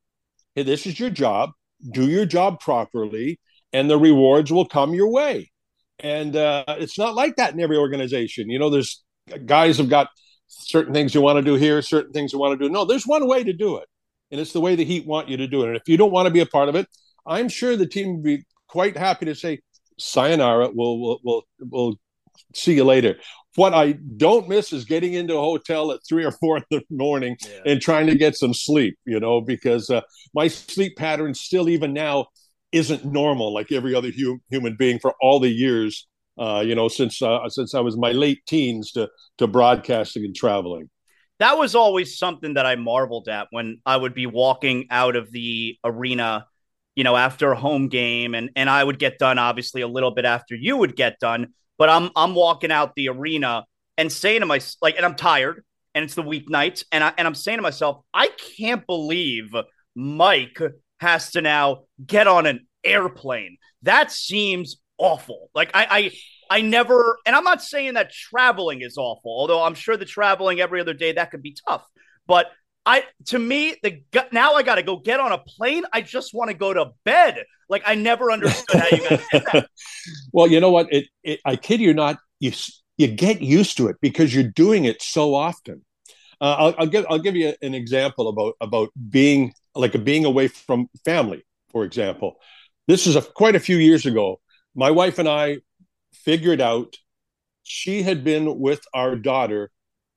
hey, this is your job. Do your job properly and the rewards will come your way. And uh, it's not like that in every organization. You know there's guys have got certain things you want to do here certain things you want to do. No there's one way to do it and it's the way the heat want you to do it. And if you don't want to be a part of it i'm sure the team would be quite happy to say sayonara we'll we'll we'll, we'll see you later. What I don't miss is getting into a hotel at three or four in the morning yeah. and trying to get some sleep, you know, because uh, my sleep pattern still, even now, isn't normal like every other hu- human being for all the years, uh, you know, since uh, since I was my late teens to to broadcasting and traveling. That was always something that I marveled at when I would be walking out of the arena you know, after a home game, and and I would get done obviously a little bit after you would get done. But I'm I'm walking out the arena and saying to myself, like, and I'm tired, and it's the weeknights, and I and I'm saying to myself, I can't believe Mike has to now get on an airplane. That seems awful. Like I I I never, and I'm not saying that traveling is awful, although I'm sure the traveling every other day that could be tough. But I to me the now I got to go get on a plane. I just want to go to bed. Like I never understood how you guys did that. well, you know what? It, it, I kid you not. You you get used to it because you're doing it so often. Uh, I'll, I'll, give I'll give you an example about about being like being away from family. For example, this is a, quite a few years ago. My wife and I figured out she had been with our daughter.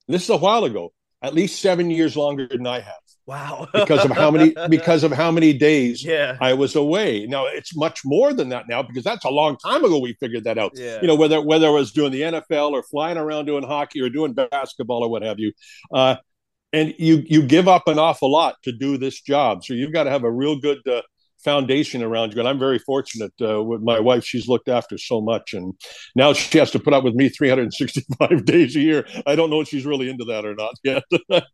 This is a while ago at least seven years longer than I have. Wow. because of how many because of how many days yeah. I was away. Now it's much more than that now because that's a long time ago we figured that out. Yeah. You know, whether whether I was doing the NFL or flying around doing hockey or doing basketball or what have you. Uh, and you you give up an awful lot to do this job. So you've got to have a real good uh, foundation around you. And I'm very fortunate uh, with my wife; she's looked after so much, and now she has to put up with me 365 days a year. I don't know if she's really into that or not yet.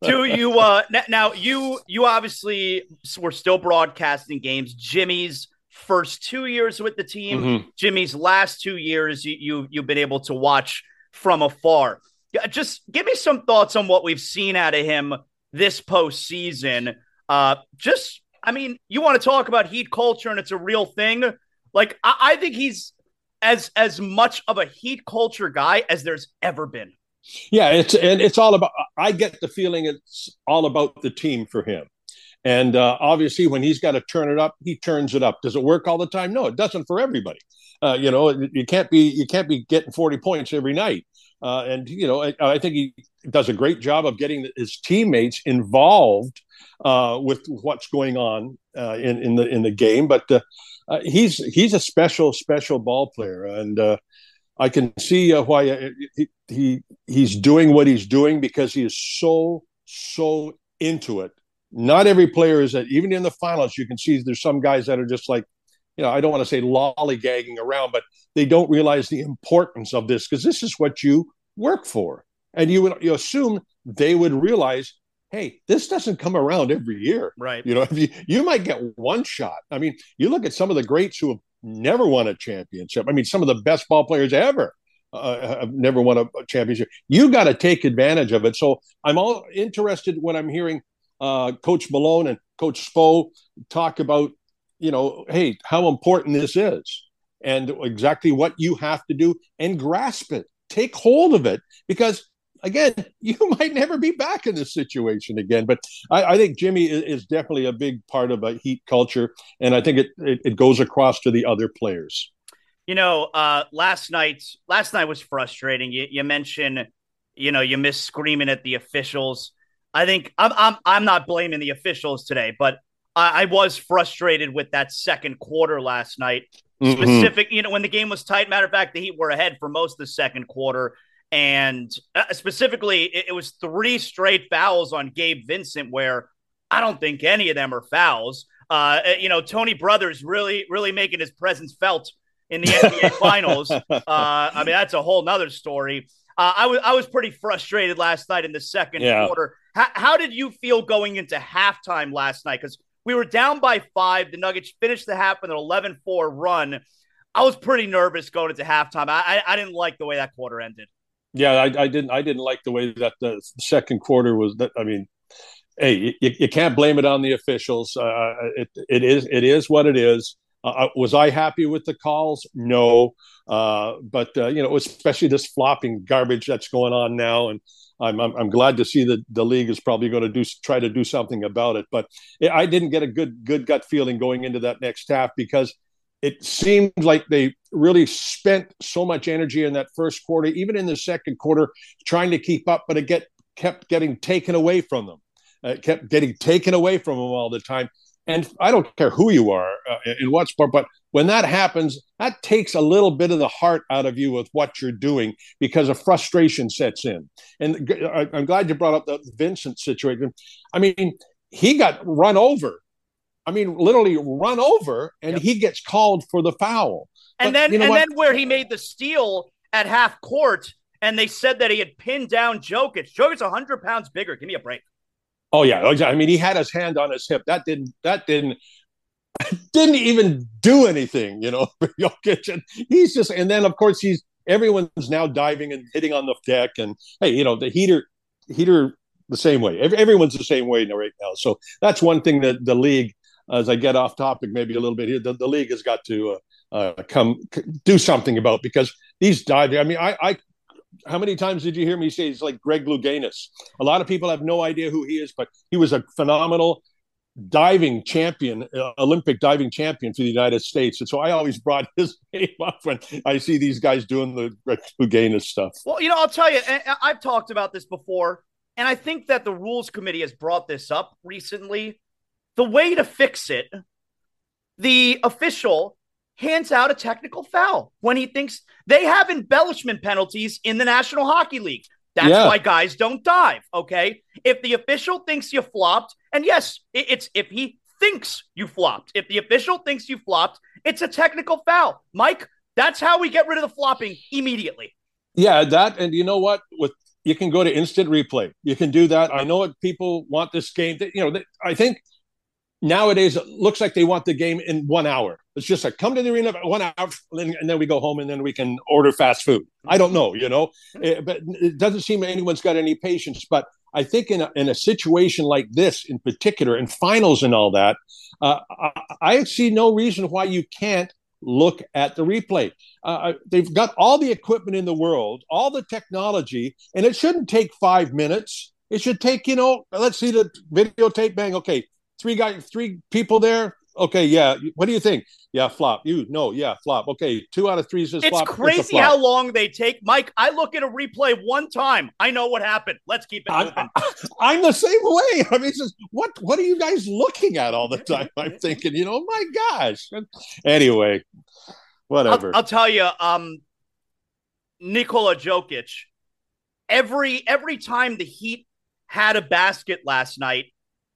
Do you? Uh, now you you obviously were still broadcasting games. Jimmy's first two years with the team, mm-hmm. Jimmy's last two years, you, you you've been able to watch from afar. Just give me some thoughts on what we've seen out of him this postseason. Uh, just I mean, you want to talk about heat culture and it's a real thing. Like, I, I think he's as as much of a heat culture guy as there's ever been. Yeah, it's and it's all about. I get the feeling it's all about the team for him, And uh, obviously, when he's got to turn it up, he turns it up. Does it work all the time? No, it doesn't for everybody. Uh, you know, you can't be you can't be getting forty points every night. Uh, and you know, I, I, think he does a great job of getting his teammates involved uh, with what's going on uh, in in the in the game. But uh, uh, he's he's a special special ball player, and uh, I can see why he, he he's doing what he's doing because he is so so into it. Not every player is that. Even in the finals, you can see there's some guys that are just like you know, I don't want to say lollygagging around, but they don't realize the importance of this because this is what you work for. And you would you assume they would realize, hey, this doesn't come around every year. Right. You know, if you you might get one shot. I mean, you look at some of the greats who have never won a championship. I mean, some of the best ball players ever uh, have never won a, championship. You got to take advantage of it. So I'm all interested when I'm hearing uh, Coach Malone and Coach Spo talk about you know, hey, how important this is and exactly what you have to do and grasp it, take hold of it because again, you might never be back in this situation again. But I, I think Jimmy is, is, definitely a big part of a Heat culture, and I think it, it, it goes across to the other players. You know, uh, last night last night was frustrating. You, you mentioned, you know, you miss screaming at the officials. I think I'm I'm I'm not blaming the officials today, but I, I was frustrated with that second quarter last night. Mm-hmm. Specific, you know, when the game was tight. Matter of fact, the Heat were ahead for most of the second quarter. And uh, specifically, it, it was three straight fouls on Gabe Vincent, where I don't think any of them are fouls. Uh, uh you know, Tony Brothers really, really making his presence felt in the NBA Finals. Uh, I mean, that's a whole nother story. Uh, I was I was pretty frustrated last night in the second yeah. quarter. How, how did you feel going into halftime last night? Because we were down by five. The Nuggets finished the half with an 11 4 run. I was pretty nervous going into halftime. I, I, I didn't like the way that quarter ended. Yeah, I, I, didn't. I didn't like the way that the second quarter was. That I mean, hey, you, you can't blame it on the officials. Uh, it, it is it is what it is. Uh, uh was I happy with the calls? No, uh, but uh, you know, especially this flopping garbage that's going on now, and I'm, I'm, I'm glad to see that the league is probably going to do try to do something about it. But I didn't get a good good gut feeling going into that next half because it seemed like they really spent so much energy in that first quarter, even in the second quarter, trying to keep up, but it get kept getting taken away from them. Uh, it kept getting taken away from them all the time. And I don't care who you are uh, in what sport, but when that happens, that takes a little bit of the heart out of you with what you're doing because a frustration sets in. And I'm glad you brought up the Vincent situation. I mean, he got run over. I mean, literally run over, and yep. he gets called for the foul. And but then, you know and what? then where he made the steal at half court, and they said that he had pinned down Jokic. Jokic's 100 pounds bigger. Give me a break. Oh yeah, I mean he had his hand on his hip. That didn't that didn't didn't even do anything, you know, Jokic. He's just and then of course he's everyone's now diving and hitting on the deck and hey, you know, the heater heater the same way. Everyone's the same way right now. So that's one thing that the league, as I get off topic maybe a little bit here, the, the league has got to uh, uh, come do something about because these diving. I mean, I, I how many times did you hear me say he's like Greg Louganis? A lot of people have no idea who he is, but he was a phenomenal diving champion, uh, Olympic diving champion for the United States. And so I always brought his name up when I see these guys doing the Greg Louganis stuff. Well, you know, I'll tell you, I've talked about this before, and I think that the rules committee has brought this up recently. The way to fix it, the official hands out a technical foul when he thinks they have embellishment penalties in the National Hockey League. That's yeah. why guys don't dive. Okay. If the official thinks you flopped, and yes, it's if he thinks you flopped, if the official thinks you flopped, it's a technical foul. Mike, that's how we get rid of the flopping immediately. Yeah, that and you know what? With you can go to instant replay. You can do that. I know what people want this game. You know, I think nowadays it looks like they want the game in one hour. It's just like come to the arena one hour, and then we go home, and then we can order fast food. I don't know, you know, it, but it doesn't seem anyone's got any patience. But I think in a, in a situation like this, in particular, in finals and all that, uh, I, I, see no reason why you can't look at the replay. Uh, they've got all the equipment in the world, all the technology, and it shouldn't take five minutes. It should take, you know, let's see the videotape bang. Okay, three guys, three people there. Okay, yeah. What do you think? Yeah, flop. You no, yeah, flop. Okay, two out of three is it's flop. crazy it's flop. how long they take, Mike. I look at a replay one time. I know what happened. Let's keep it I'm. I'm the same way. I mean, just, what what are you guys looking at all the time? I'm thinking, you know, my gosh. Anyway, whatever. I'll, I'll tell you, um, Nikola Jokic. Every every time the Heat had a basket last night,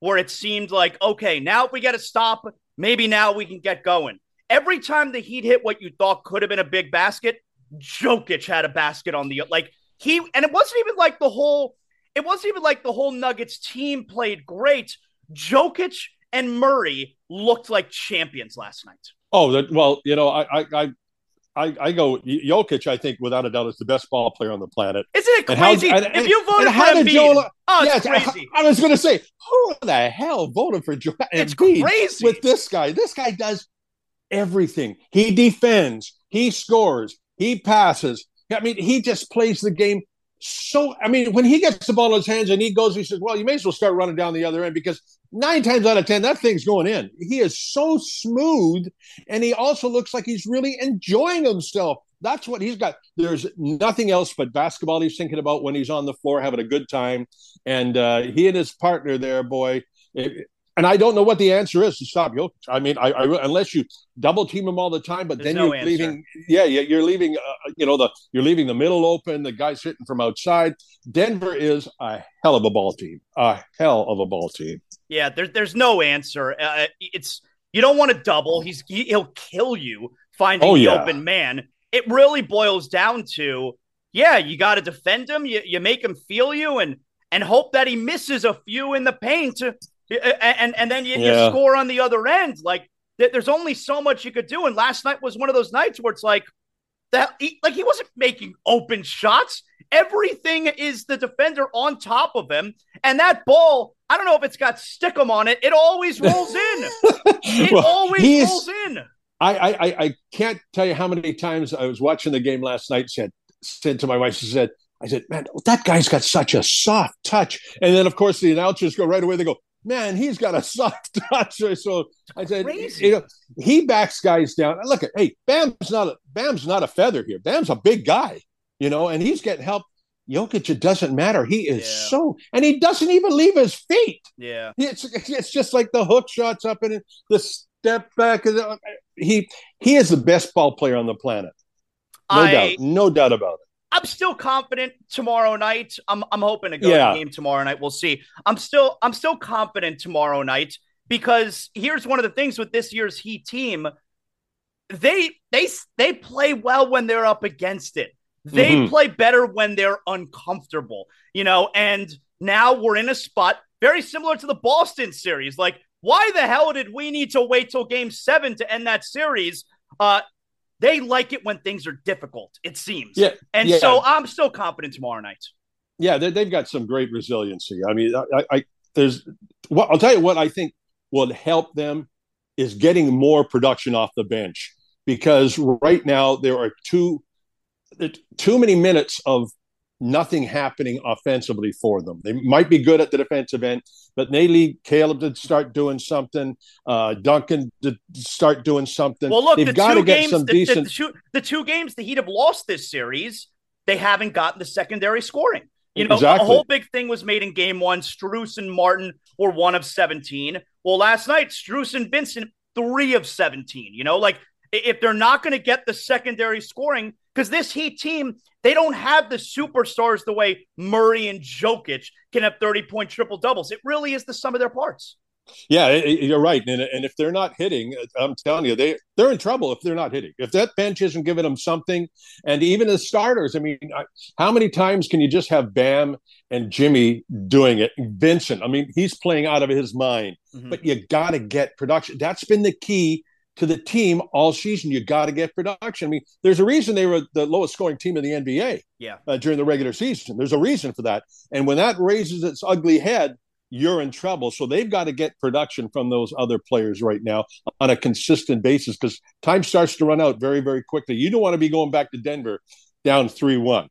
where it seemed like, okay, now we got to stop. Maybe now we can get going. Every time the Heat hit what you thought could have been a big basket, Jokic had a basket on the like he, and it wasn't even like the whole. It wasn't even like the whole Nuggets team played great. Jokic and Murray looked like champions last night. oh, well, you know, I, I, I, I, go Jokic. I think without a doubt is the best ball player on the planet. Isn't it And how- crazy? and- if you voted and for Embiid, Joel- oh, it's Yes, crazy. I, I was going to say, who the hell voted for Joel It's Embiid crazy. with this guy? This guy does everything. He defends, he scores, he passes. I mean, he just plays the game so. I mean, when he gets the ball in his hands and he goes, he says, "Well, you may as well start running down the other end because nine times out of ten, that thing's going in." He is so smooth, and he also looks like he's really enjoying himself. That's what he's got. There's nothing else but basketball he's thinking about when he's on the floor having a good time. And uh, he and his partner there, boy. It, and I don't know what the answer is to stop Jokic. I mean, I, I unless you double team him all the time, but There's then no you're answer. leaving. Yeah, yeah, you're leaving. Uh, you know, the you're leaving the middle open. The guys hitting from outside. Denver is a hell of a ball team. A hell of a ball team. Yeah, there's there's no answer. Uh, it's you don't want to double. He's he, he'll kill you finding Oh, the yeah. open man. It really boils down to yeah, you got to defend him. You you make him feel you and and hope that he misses a few in the paint. uh, And and then you, you score on the other end. Like th- there's only so much you could do. And last night was one of those nights where it's like that. He, like he wasn't making open shots. Everything is the defender on top of him, and that ball. I don't know if it's got stickum on it. It always rolls in. It Well, always rolls in. I, I I- I can't tell you how many times I was watching the game last night. Said said to my wife, she said, "I said, man, that guy's got such a soft touch." And then of course the announcers go right away. They go, "Man, he's got a soft touch." So I said, Crazy. you know, he backs guys down. Look at hey, Bam's not a Bam's not a feather here. Bam's a big guy, you know, and he's getting help. Jokic, it doesn't matter. He is Yeah. so, and he doesn't even leave his feet. Yeah. It's it's just like the hook shots up and the step back. He he is the best ball player on the planet. No I doubt, no doubt about it. I'm still confident tomorrow night. I'm I'm hoping to go to Yeah. the game tomorrow night. We'll see. I'm still I'm still confident tomorrow night because here's one of the things with this year's Heat team. They they they play well when they're up against it. They Mhm. play better when they're uncomfortable. You know, and now we're in a spot very similar to the Boston series. Like, why the hell did we need to wait till game 7 to end that series? Uh they like it when things are difficult, it seems. Yeah, And yeah. so I'm still confident tomorrow night. Yeah, they, they've got some great resiliency. I mean, I, I there's well, I'll tell you what I think will help them is getting more production off the bench because right now there are too too many minutes of nothing happening offensively for them. They might be good at the defensive end, but they need Caleb to start doing something, uh, Duncan to start doing something. Well, look, they've the got two to get games, some the, the- decent. the two, the two games the Heat have lost this series, they haven't gotten the secondary scoring. You know, Exactly. a whole big thing was made in game one. Strus and Martin were one of 17. Well, last night, Strus and Vincent, three of 17. You know, like if they're not going to get the secondary scoring, because this Heat team, they don't have the superstars the way Murray and Jokic can have 30 point triple doubles. It really is the sum of their parts. Yeah, you're right. And, and if they're not hitting, I'm telling you, they they're in trouble if they're not hitting. If that bench isn't giving them something, and even the starters, I mean, how many times can you just have Bam and Jimmy doing it? Vincent, I mean, he's playing out of his mind. Mhm. But you got to get production. That's been the key to the team all season. You got to get production. I mean, there's a reason they were the lowest scoring team in the NBA Yeah. uh, during the regular season. There's a reason for that. And when that raises its ugly head, you're in trouble. So they've got to get production from those other players right now on a consistent basis because time starts to run out very, very quickly. You don't want to be going back to Denver down 3 1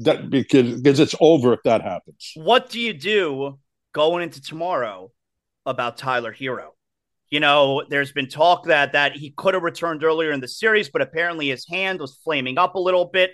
that, because, because it's over if that happens. What do you do going into tomorrow about Tyler Herro. You know, there's been talk that that he could have returned earlier in the series, but apparently his hand was flaming up a little bit.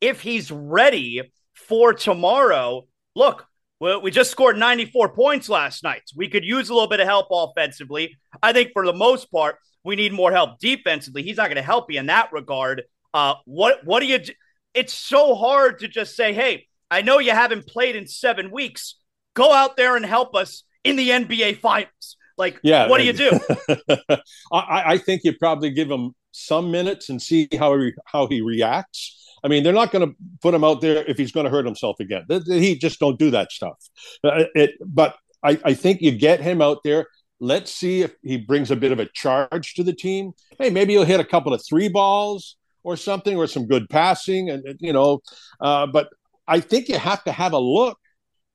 If he's ready for tomorrow, look, we just scored 94 points last night. We could use a little bit of help offensively. I think for the most part, we need more help defensively. He's not going to help you in that regard. Uh, what what do you? Do? It's so hard to just say, "Hey, I know you haven't played in seven weeks. Go out there and help us in the NBA Finals." Like, yeah, what do you do? I, I, think you probably give him some minutes and see how he how he reacts. I mean, they're not going to put him out there if he's going to hurt himself again. He just don't do that stuff. Uh, it, but I, I think you get him out there. Let's see if he brings a bit of a charge to the team. Hey, maybe he'll hit a couple of three balls or something, or some good passing, and you know. Uh, but I think you have to have a look,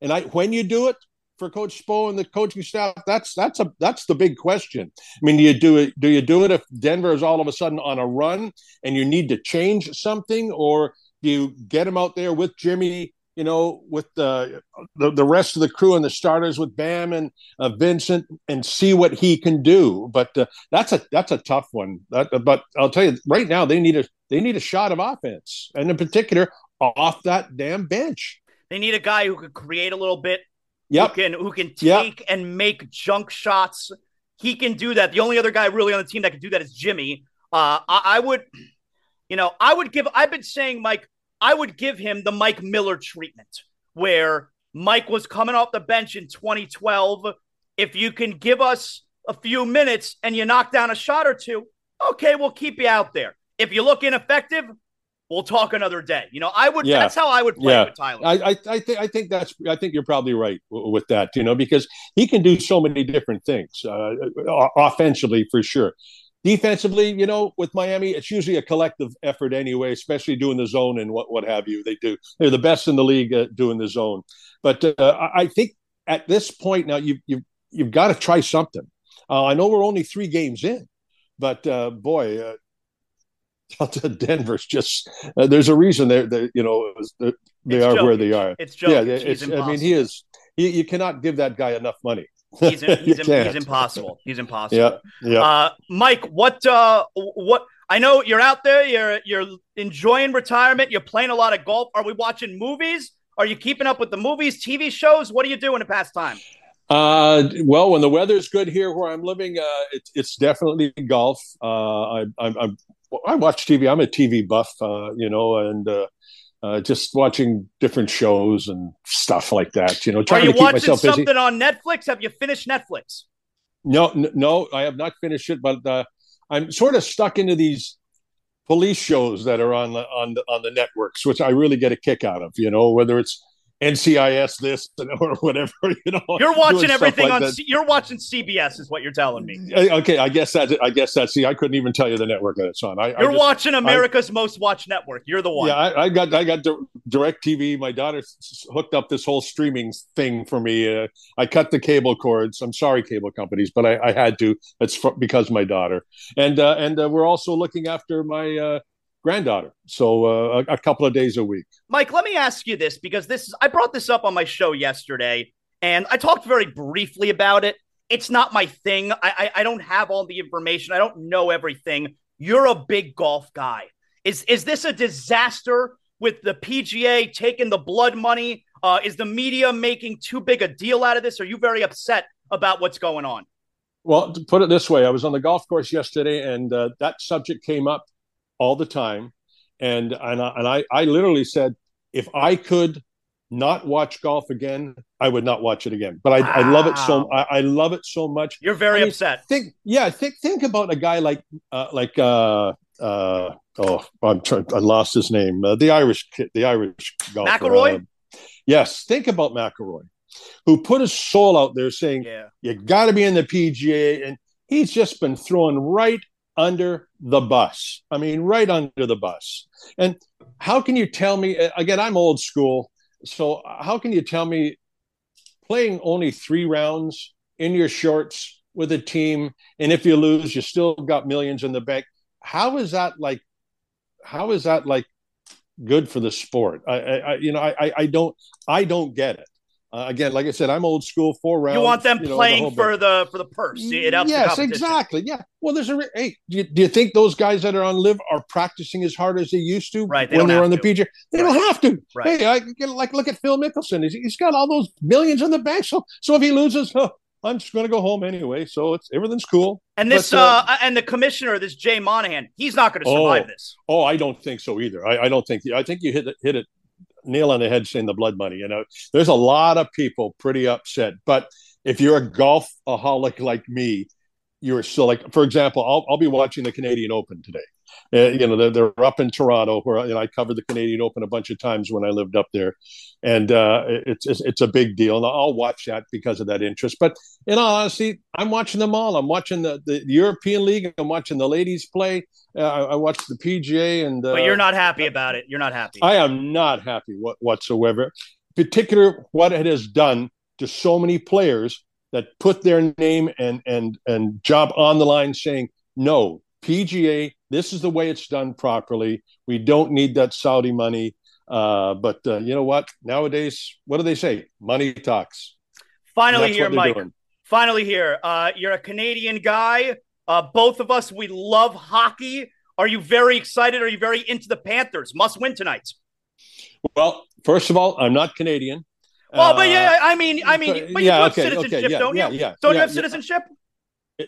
and I when you do it, for Coach Spo and the coaching staff? That's that's a that's the big question. I mean, do you do it? Do you do it if Denver is all of a sudden on a run and you need to change something, or do you get him out there with Jimmy? You know, with the the, the rest of the crew and the starters with Bam and uh, Vincent, and see what he can do. But uh, that's a that's a tough one. That, but I'll tell you right now, they need a they need a shot of offense, and in particular, off that damn bench. They need a guy who could create a little bit, Yep. Who can who can take yep. and make junk shots. He can do that. The only other guy really on the team that can do that is Jimmy. Uh, I, I would, you know, I would give. I've been saying, Mike, I would give him the Mike Miller treatment, where Mike was coming off the bench in 2012. If you can give us a few minutes and you knock down a shot or two, okay, we'll keep you out there. If you look ineffective, we'll talk another day. You know, I would. Yeah. That's how I would play yeah. with Tyler. I, I, I think I think that's I think you're probably right with that. You know, because he can do so many different things uh, offensively for sure. Defensively, you know, with Miami, it's usually a collective effort anyway, especially doing the zone and what what have you. They do. They're the best in the league at doing the zone. But uh, I think at this point now, you you you've got to try something. Uh, I know we're only three games in, but uh, boy, uh, Denver's just uh, there's a reason they're, they're you know they it's are where they are. It's Yeah, it's, I mean he is he, you cannot give that guy enough money. He's he's, he's impossible. He's impossible. Yeah, yeah. Uh, Mike, what uh what I know you're out there. You're you're enjoying retirement. You're playing a lot of golf. Are we watching movies? Are you keeping up with the movies, TV shows? What are you doing to pass time? Uh, well, when the weather's good here where I'm living, uh, it, it's definitely golf. Uh, I, I'm, I watch TV. I'm a TV buff, uh, you know, and uh, uh, just watching different shows and stuff like that. You know, trying Are you to keep watching myself something busy. on Netflix? Have you finished Netflix? No, no, I have not finished it, but uh, I'm sort of stuck into these police shows that are on the on the on the networks, which I really get a kick out of. You know, whether it's NCIS this or whatever. You know, you're watching everything like on. C- you're watching CBS, is what you're telling me. Okay, I guess that. I guess that's. See, I couldn't even tell you the network that it's on. I, you're I just, watching America's I, most watched network. You're the one. Yeah, I, I got. I got DirecTV. My daughter hooked up this whole streaming thing for me. Uh, I cut the cable cords. I'm sorry, cable companies, but I, I had to. It's because my daughter, and uh, and uh, we're also looking after my uh, granddaughter. So uh, a, a, couple of days a week. Mike, let me ask you this because this is, I brought this up on my show yesterday, and I talked very briefly about it. It's not my thing. I, I, I don't have all the information. I don't know everything. You're a big golf guy. Is is this a disaster with the PGA taking the blood money? Uh, is the media making too big a deal out of this? Are you very upset about what's going on? Well, to put it this way, I was on the golf course yesterday, and uh, that subject came up all the time, and and I, and I I literally said if I could not watch golf again, I would not watch it again. But I, wow. I love it so I, I, love it so much. You're very I mean, upset. Think yeah, think think about a guy like uh, like uh uh oh I'm trying I lost his name. Uh, the Irish the Irish golfer. McIlroy? Uh, yes, think about McIlroy, who put his soul out there saying, yeah. you got to be in the PGA and he's just been thrown right under the bus. I mean, right under the bus. And how can you tell me, again, I'm old school. So how can you tell me playing only three rounds in your shorts with a team, and if you lose, you still got millions in the bank? How is that like? How is that like good for the sport? I, I you know, I, I don't, I don't get it. Uh, again, like I said, I'm old school. Four rounds. You want them you know, playing the for the for the purse. It helps yes, exactly. Yeah. Well, there's a hey. Do you, do you, think those guys that are on LIV are practicing as hard as they used to? Right. They when they're on the PGA, they right. don't have to. Right. Hey, I, like look at Phil Mickelson. He's, he's got all those millions in the bank. So so if he loses, oh, I'm just going to go home anyway. So it's everything's cool. And this, but, uh, uh, and the commissioner, this Jay Monahan, he's not going to survive oh, this. Oh, I don't think so either. I, I, don't think. I think you hit it, hit it nail on the head saying the blood money. You know, there's a lot of people pretty upset. But if you're a golfaholic like me, you're still like, for example, I'll, I'll be watching the Canadian Open today. Uh, you know, they're, they're up in Toronto, where you know, I covered the Canadian Open a bunch of times when I lived up there, and uh, it's, it's, it's a big deal, and I'll watch that because of that interest. But in all honesty, I'm watching them all. I'm watching the, the European League. I'm watching the ladies play. Uh, I, I watch the PGA, and but you're not happy about it. You're not happy. I am not happy whatsoever. Particular what it has done to so many players that put their name and and and job on the line, saying no PGA this is the way it's done properly. We don't need that Saudi money. Uh, but uh, you know what? Nowadays, what do they say? Money talks. Finally, here, Mike. Doing. Finally, here. Uh, you're a Canadian guy. Uh, both of us, we love hockey. Are you very excited? Are you very into the Panthers? Must win tonight. Well, first of all, I'm not Canadian. Well, but yeah, I mean, I mean, but you yeah, have okay, citizenship, okay, yeah, don't yeah, you? Yeah, don't you have citizenship?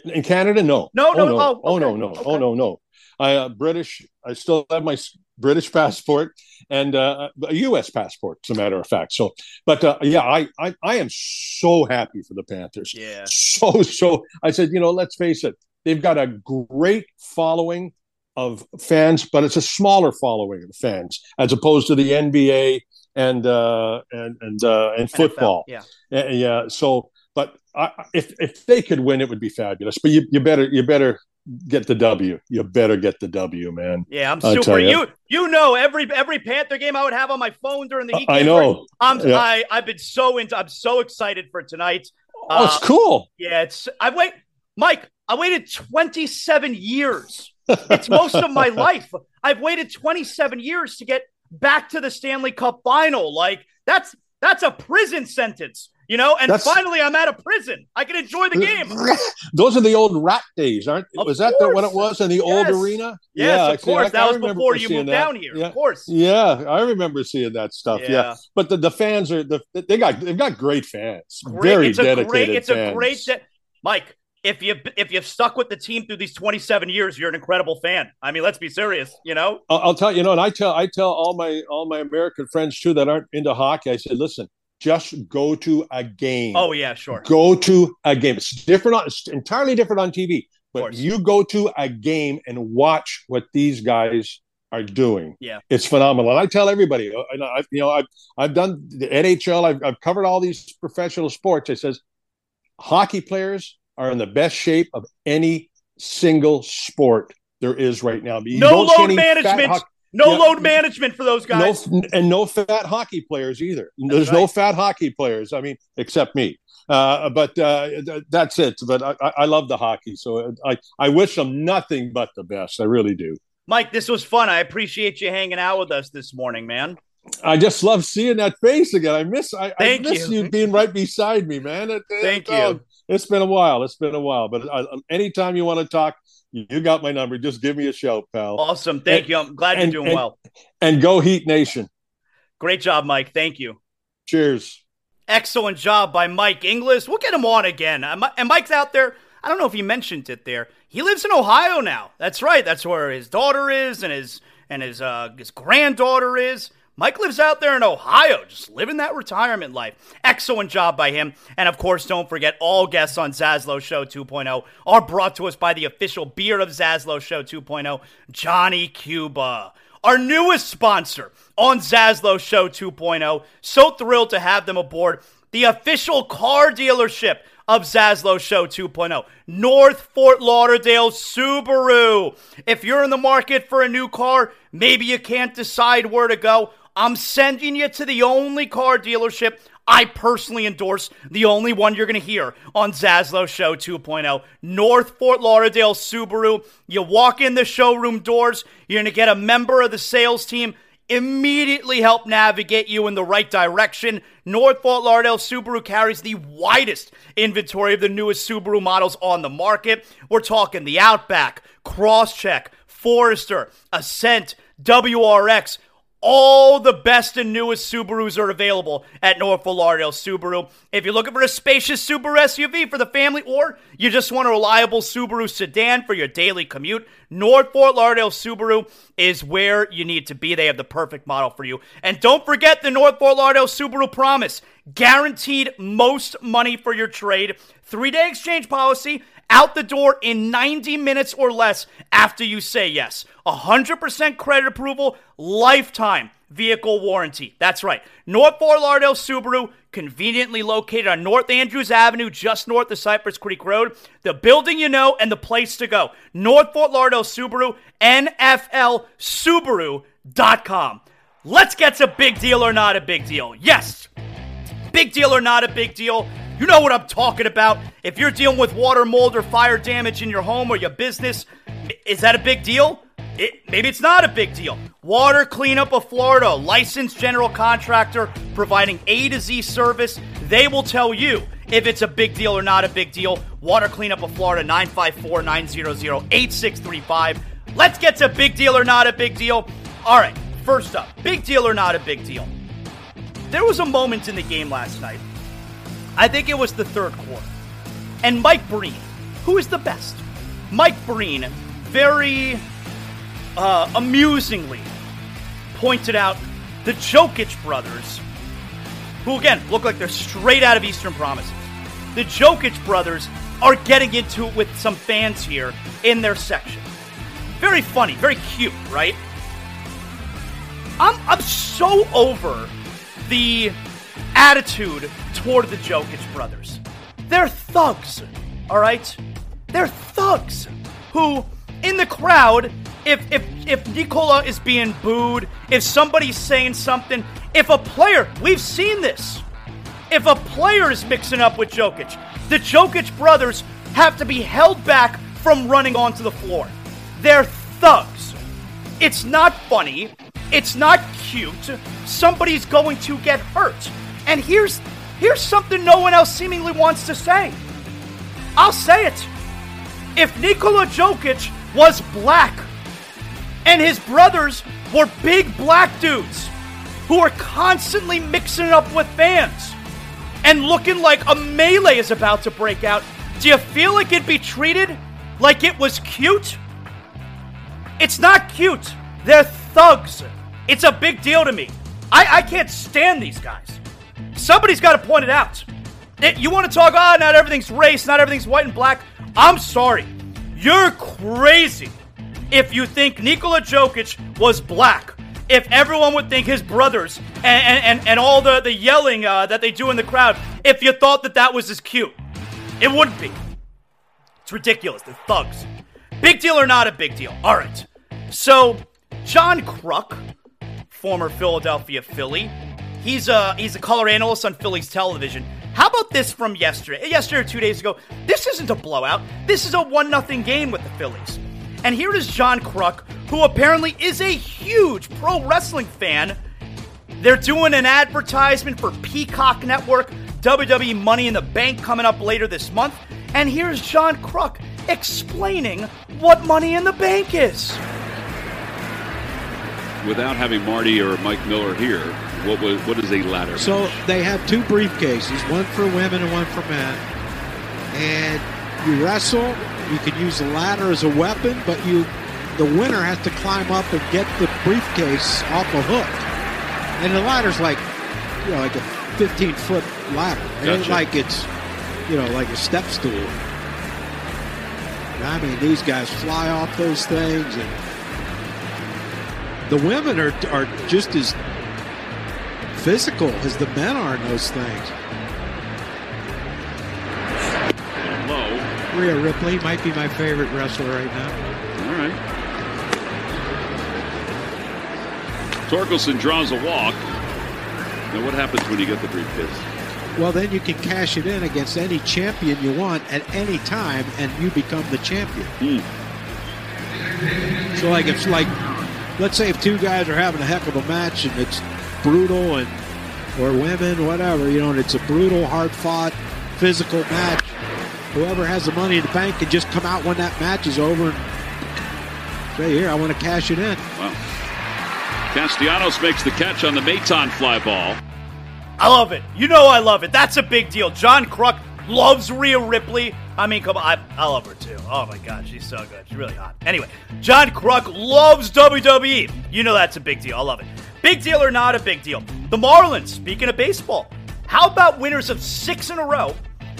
In Canada, no. No, no, oh, no. Oh, okay. oh no, no, okay. oh no, no. I uh, British. I still have my British passport and uh, a U.S. passport, as a matter of fact. So, but uh, yeah, I, I I am so happy for the Panthers. Yeah. So so I said, you know, let's face it, they've got a great following of fans, but it's a smaller following of fans as opposed to the NBA and uh, and and uh, and football. NFL, yeah, yeah. So, but I, if if they could win, it would be fabulous. But you, you better you better get the W. You better get the W, man. Yeah, I'm super. You. you you know every every Panther game I would have on my phone during the heat. I know. I'm yeah. I I've been so into. I'm so excited for tonight. Oh, it's uh, cool. Yeah, it's. I wait, Mike. I waited 27 years. It's most of my life. I've waited 27 years to get back to the Stanley Cup final. Like that's that's a prison sentence. You know, and That's, finally I'm out of prison. I can enjoy the game. Those are the old rat days, aren't? Of was that the, what it was in the yes. old arena? Yes, yeah, of course. that was before you moved that. down here. Yeah. Of course. Yeah, I remember seeing that stuff. Yeah, yeah. but the, the fans are the they got they've got great fans. Great. Very it's dedicated. A great, it's fans. a great. De- Mike, if you if you've stuck with the team through these 27 years, you're an incredible fan. I mean, let's be serious. You know, I'll, I'll tell you know, and I tell I tell all my all my American friends too that aren't into hockey. I said, listen just go to a game. Oh yeah, sure. Go to a game. It's different. On, it's entirely different on TV. But you go to a game and watch what these guys are doing. Yeah, it's phenomenal. And I tell everybody, uh, and I, you know, I've I've done the NHL. I've, I've covered all these professional sports. It says hockey players are in the best shape of any single sport there is right now. You no load management. No yep. load management for those guys. No, and no fat hockey players either. That's There's right. no fat hockey players. I mean, except me. Uh, but uh, th- that's it. But I, I, love the hockey, so I, I wish them nothing but the best. I really do. Mike, this was fun. I appreciate you hanging out with us this morning, man. I just love seeing that face again. I miss I, I miss you. you. being right beside me, man. It, Thank it, you. Oh, it's been a while. It's been a while, but I, anytime you want to talk, you got my number. Just give me a shout, pal. Awesome. Thank and, you. I'm glad and, you're doing and, well. And go Heat Nation. Great job, Mike. Thank you. Cheers. Excellent job by Mike Inglis. We'll get him on again. And Mike's out there. I don't know if he mentioned it there. He lives in Ohio now. That's right. That's where his daughter is and his and his uh, his granddaughter is. Mike lives out there in Ohio, just living that retirement life. Excellent job by him. And of course, don't forget all guests on Zaslow Show 2.0 are brought to us by the official beer of Zaslow Show 2.0, Johnny Cuba. Our newest sponsor on Zaslow Show 2.0. So thrilled to have them aboard. The official car dealership of Zaslow Show 2.0. North Fort Lauderdale Subaru. If you're in the market for a new car, maybe you can't decide where to go. I'm sending you to the only car dealership I personally endorse, the only one you're going to hear on Zaslow Show 2.0, North Fort Lauderdale Subaru. You walk in the showroom doors, you're going to get a member of the sales team immediately help navigate you in the right direction. North Fort Lauderdale Subaru carries the widest inventory of the newest Subaru models on the market. We're talking the Outback, Crosstrek, Forester, Ascent, WRX. All the best and newest Subarus are available at North Fort Lauderdale Subaru. If you're looking for a spacious Subaru SUV for the family, or you just want a reliable Subaru sedan for your daily commute, North Fort Lauderdale Subaru is where you need to be. They have the perfect model for you. And don't forget the North Fort Lauderdale Subaru promise guaranteed most money for your trade, three day exchange policy, out the door in 90 minutes or less after you say yes. 100% credit approval, lifetime vehicle warranty. That's right. North Fort Lauderdale Subaru, conveniently located on North Andrews Avenue, just north of Cypress Creek Road. The building you know and the place to go. North Fort Lauderdale Subaru, NFLSubaru.com. Let's get to big deal or not a big deal. Yes, big deal or not a big deal. You know what I'm talking about. If you're dealing with water, mold, or fire damage in your home or your business, is that a big deal? It, maybe it's not a big deal. Water Cleanup of Florida, licensed general contractor providing A to Z service. They will tell you if it's a big deal or not a big deal. Water Cleanup of Florida, 954 900 8635. Let's get to big deal or not a big deal. All right, first up, big deal or not a big deal. There was a moment in the game last night. I think it was the third quarter. And Mike Breen, who is the best? Mike Breen, very uh, amusingly, pointed out the Jokic brothers, who again look like they're straight out of Eastern Promises. The Jokic brothers are getting into it with some fans here in their section. Very funny, very cute, right? I'm, I'm so over the attitude toward the Jokic brothers. They're thugs, all right? They're thugs who, in the crowd, if if if Nikola is being booed, if somebody's saying something, if a player, we've seen this. If a player is mixing up with Jokic, the Jokic brothers have to be held back from running onto the floor. They're thugs. It's not funny. It's not cute. Somebody's going to get hurt. And here's here's something no one else seemingly wants to say. I'll say it. If Nikola Jokic was black and his brothers were big black dudes who are constantly mixing it up with fans and looking like a melee is about to break out, do you feel like it'd be treated like it was cute? It's not cute. They're thugs. It's a big deal to me. I, I can't stand these guys. Somebody's got to point it out. It, you want to talk, ah, oh, not everything's race, not everything's white and black. I'm sorry. You're crazy if you think Nikola Jokic was black. If everyone would think his brothers and, and, and all the, the yelling uh, that they do in the crowd, if you thought that that was as cute, it wouldn't be. It's ridiculous. They're thugs. Big deal or not a big deal? All right. So, John Kruk, former Philadelphia Philly, he's a he's a color analyst on Phillies television. How about this from yesterday? Yesterday or two days ago. This isn't a blowout. This is a one nothing game with the Phillies. And here is John Kruk, who apparently is a huge pro wrestling fan. They're doing an advertisement for Peacock Network, WWE Money in the Bank coming up later this month. And here's John Kruk explaining what Money in the Bank is. Without having Marty or Mike Miller here, what was what is a ladder? So they have two briefcases, one for women and one for men, and you wrestle. You can use the ladder as a weapon, but you the winner has to climb up and get the briefcase off a hook. And the ladder's like you know like a 15 foot ladder. It Gotcha. ain't like it's you know like a step stool. I mean, these guys fly off those things, and the women are are just as physical as the men are in those things. Low. Rhea Ripley might be my favorite wrestler right now. All right. Torkelson draws a walk. Now, what happens when you get the briefcase? Well, then you can cash it in against any champion you want at any time, and you become the champion. Hmm. So, like, it's like let's say if two guys are having a heck of a match and it's brutal and or women, whatever, you know, and it's a brutal, hard fought, physical match. Whoever has the money in the bank can just come out when that match is over and say, "Here, I want to cash it in." Wow. Castellanos makes the catch on the Maton fly ball. I love it. You know I love it. That's a big deal. John Kruk loves Rhea Ripley. I mean, come on. I, I love her too. Oh my God, she's so good. She's really hot. Anyway, John Kruk loves WWE. You know that's a big deal. I love it. Big deal or not a big deal? The Marlins, speaking of baseball, how about winners of six in a row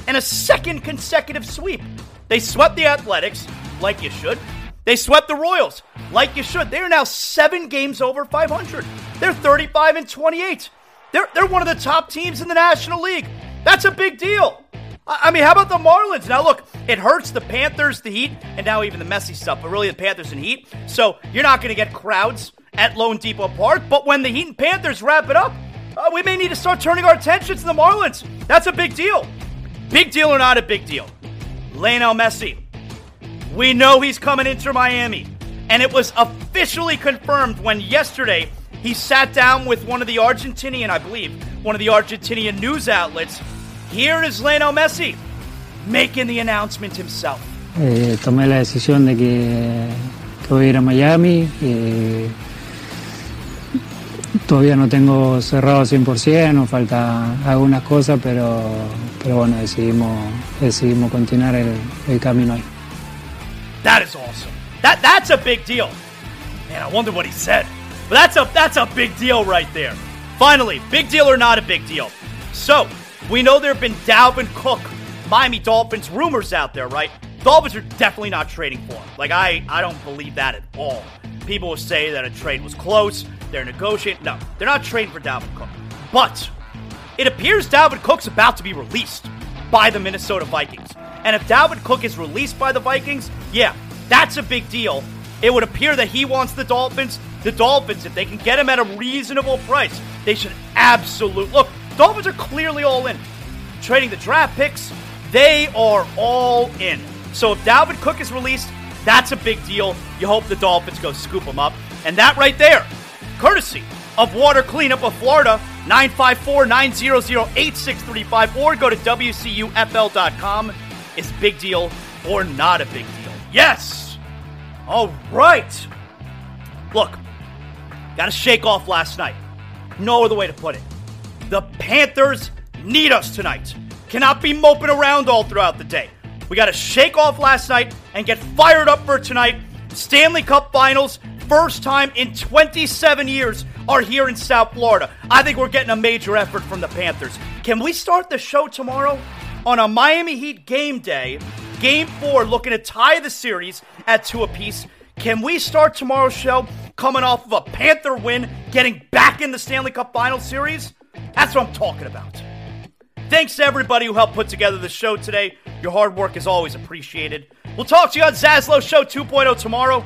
and a second consecutive sweep? They swept the Athletics, like you should. They swept the Royals, like you should. They are now seven games over 500. They're 35 and 28. They're, they're one of the top teams in the National League. That's a big deal. I, I mean, how about the Marlins? Now, look, it hurts the Panthers, the Heat, and now even the Messi stuff, but really the Panthers and Heat. So you're not going to get crowds at loanDepot Park. But when the Heat and Panthers wrap it up, uh, we may need to start turning our attention to the Marlins. That's a big deal. Big deal or not a big deal? Lionel Messi. We know he's coming into Miami. And it was officially confirmed when yesterday he sat down with one of the Argentinian, I believe, one of the Argentinian news outlets. Here is Lionel Messi making the announcement himself. Eh, tomé la decisión de que, que, voy a ir a Miami. Eh, todavía no tengo cerrado 100%, nos falta algunas cosas, pero, pero bueno, decidimos, decidimos continuar el, el camino ahí. That is awesome. That, that's a big deal. Man, I wonder what he said. But that's a that's a big deal right there. Finally, big deal or not a big deal. So, we know there have been Dalvin Cook, Miami Dolphins rumors out there, right? Dolphins are definitely not trading for him. Like I I don't believe that at all. People will say that a trade was close, they're negotiating. No, they're not trading for Dalvin Cook. But it appears Dalvin Cook's about to be released by the Minnesota Vikings. And if Dalvin Cook is released by the Vikings, yeah, that's a big deal. It would appear that he wants the Dolphins. The Dolphins, if they can get him at a reasonable price, they should absolutely look. Dolphins are clearly all in. Trading the draft picks, they are all in. So if Dalvin Cook is released, that's a big deal. You hope the Dolphins go scoop him up. And that right there, courtesy of Water Cleanup of Florida, 954 900 8635, or go to WCUFL.com, is big deal or not a big deal. Yes! All right. Look, got to shake off last night. No other way to put it. The Panthers need us tonight. Cannot be moping around all throughout the day. We got to shake off last night and get fired up for tonight. Stanley Cup Finals, first time in 27 years, are here in South Florida. I think we're getting a major effort from the Panthers. Can we start the show tomorrow on a Miami Heat game day? Game four, looking to tie the series at two apiece. Can we start tomorrow's show coming off of a Panther win, getting back in the Stanley Cup Final Series? That's what I'm talking about. Thanks to everybody who helped put together the show today. Your hard work is always appreciated. We'll talk to you on Zaslow Show 2.0 tomorrow.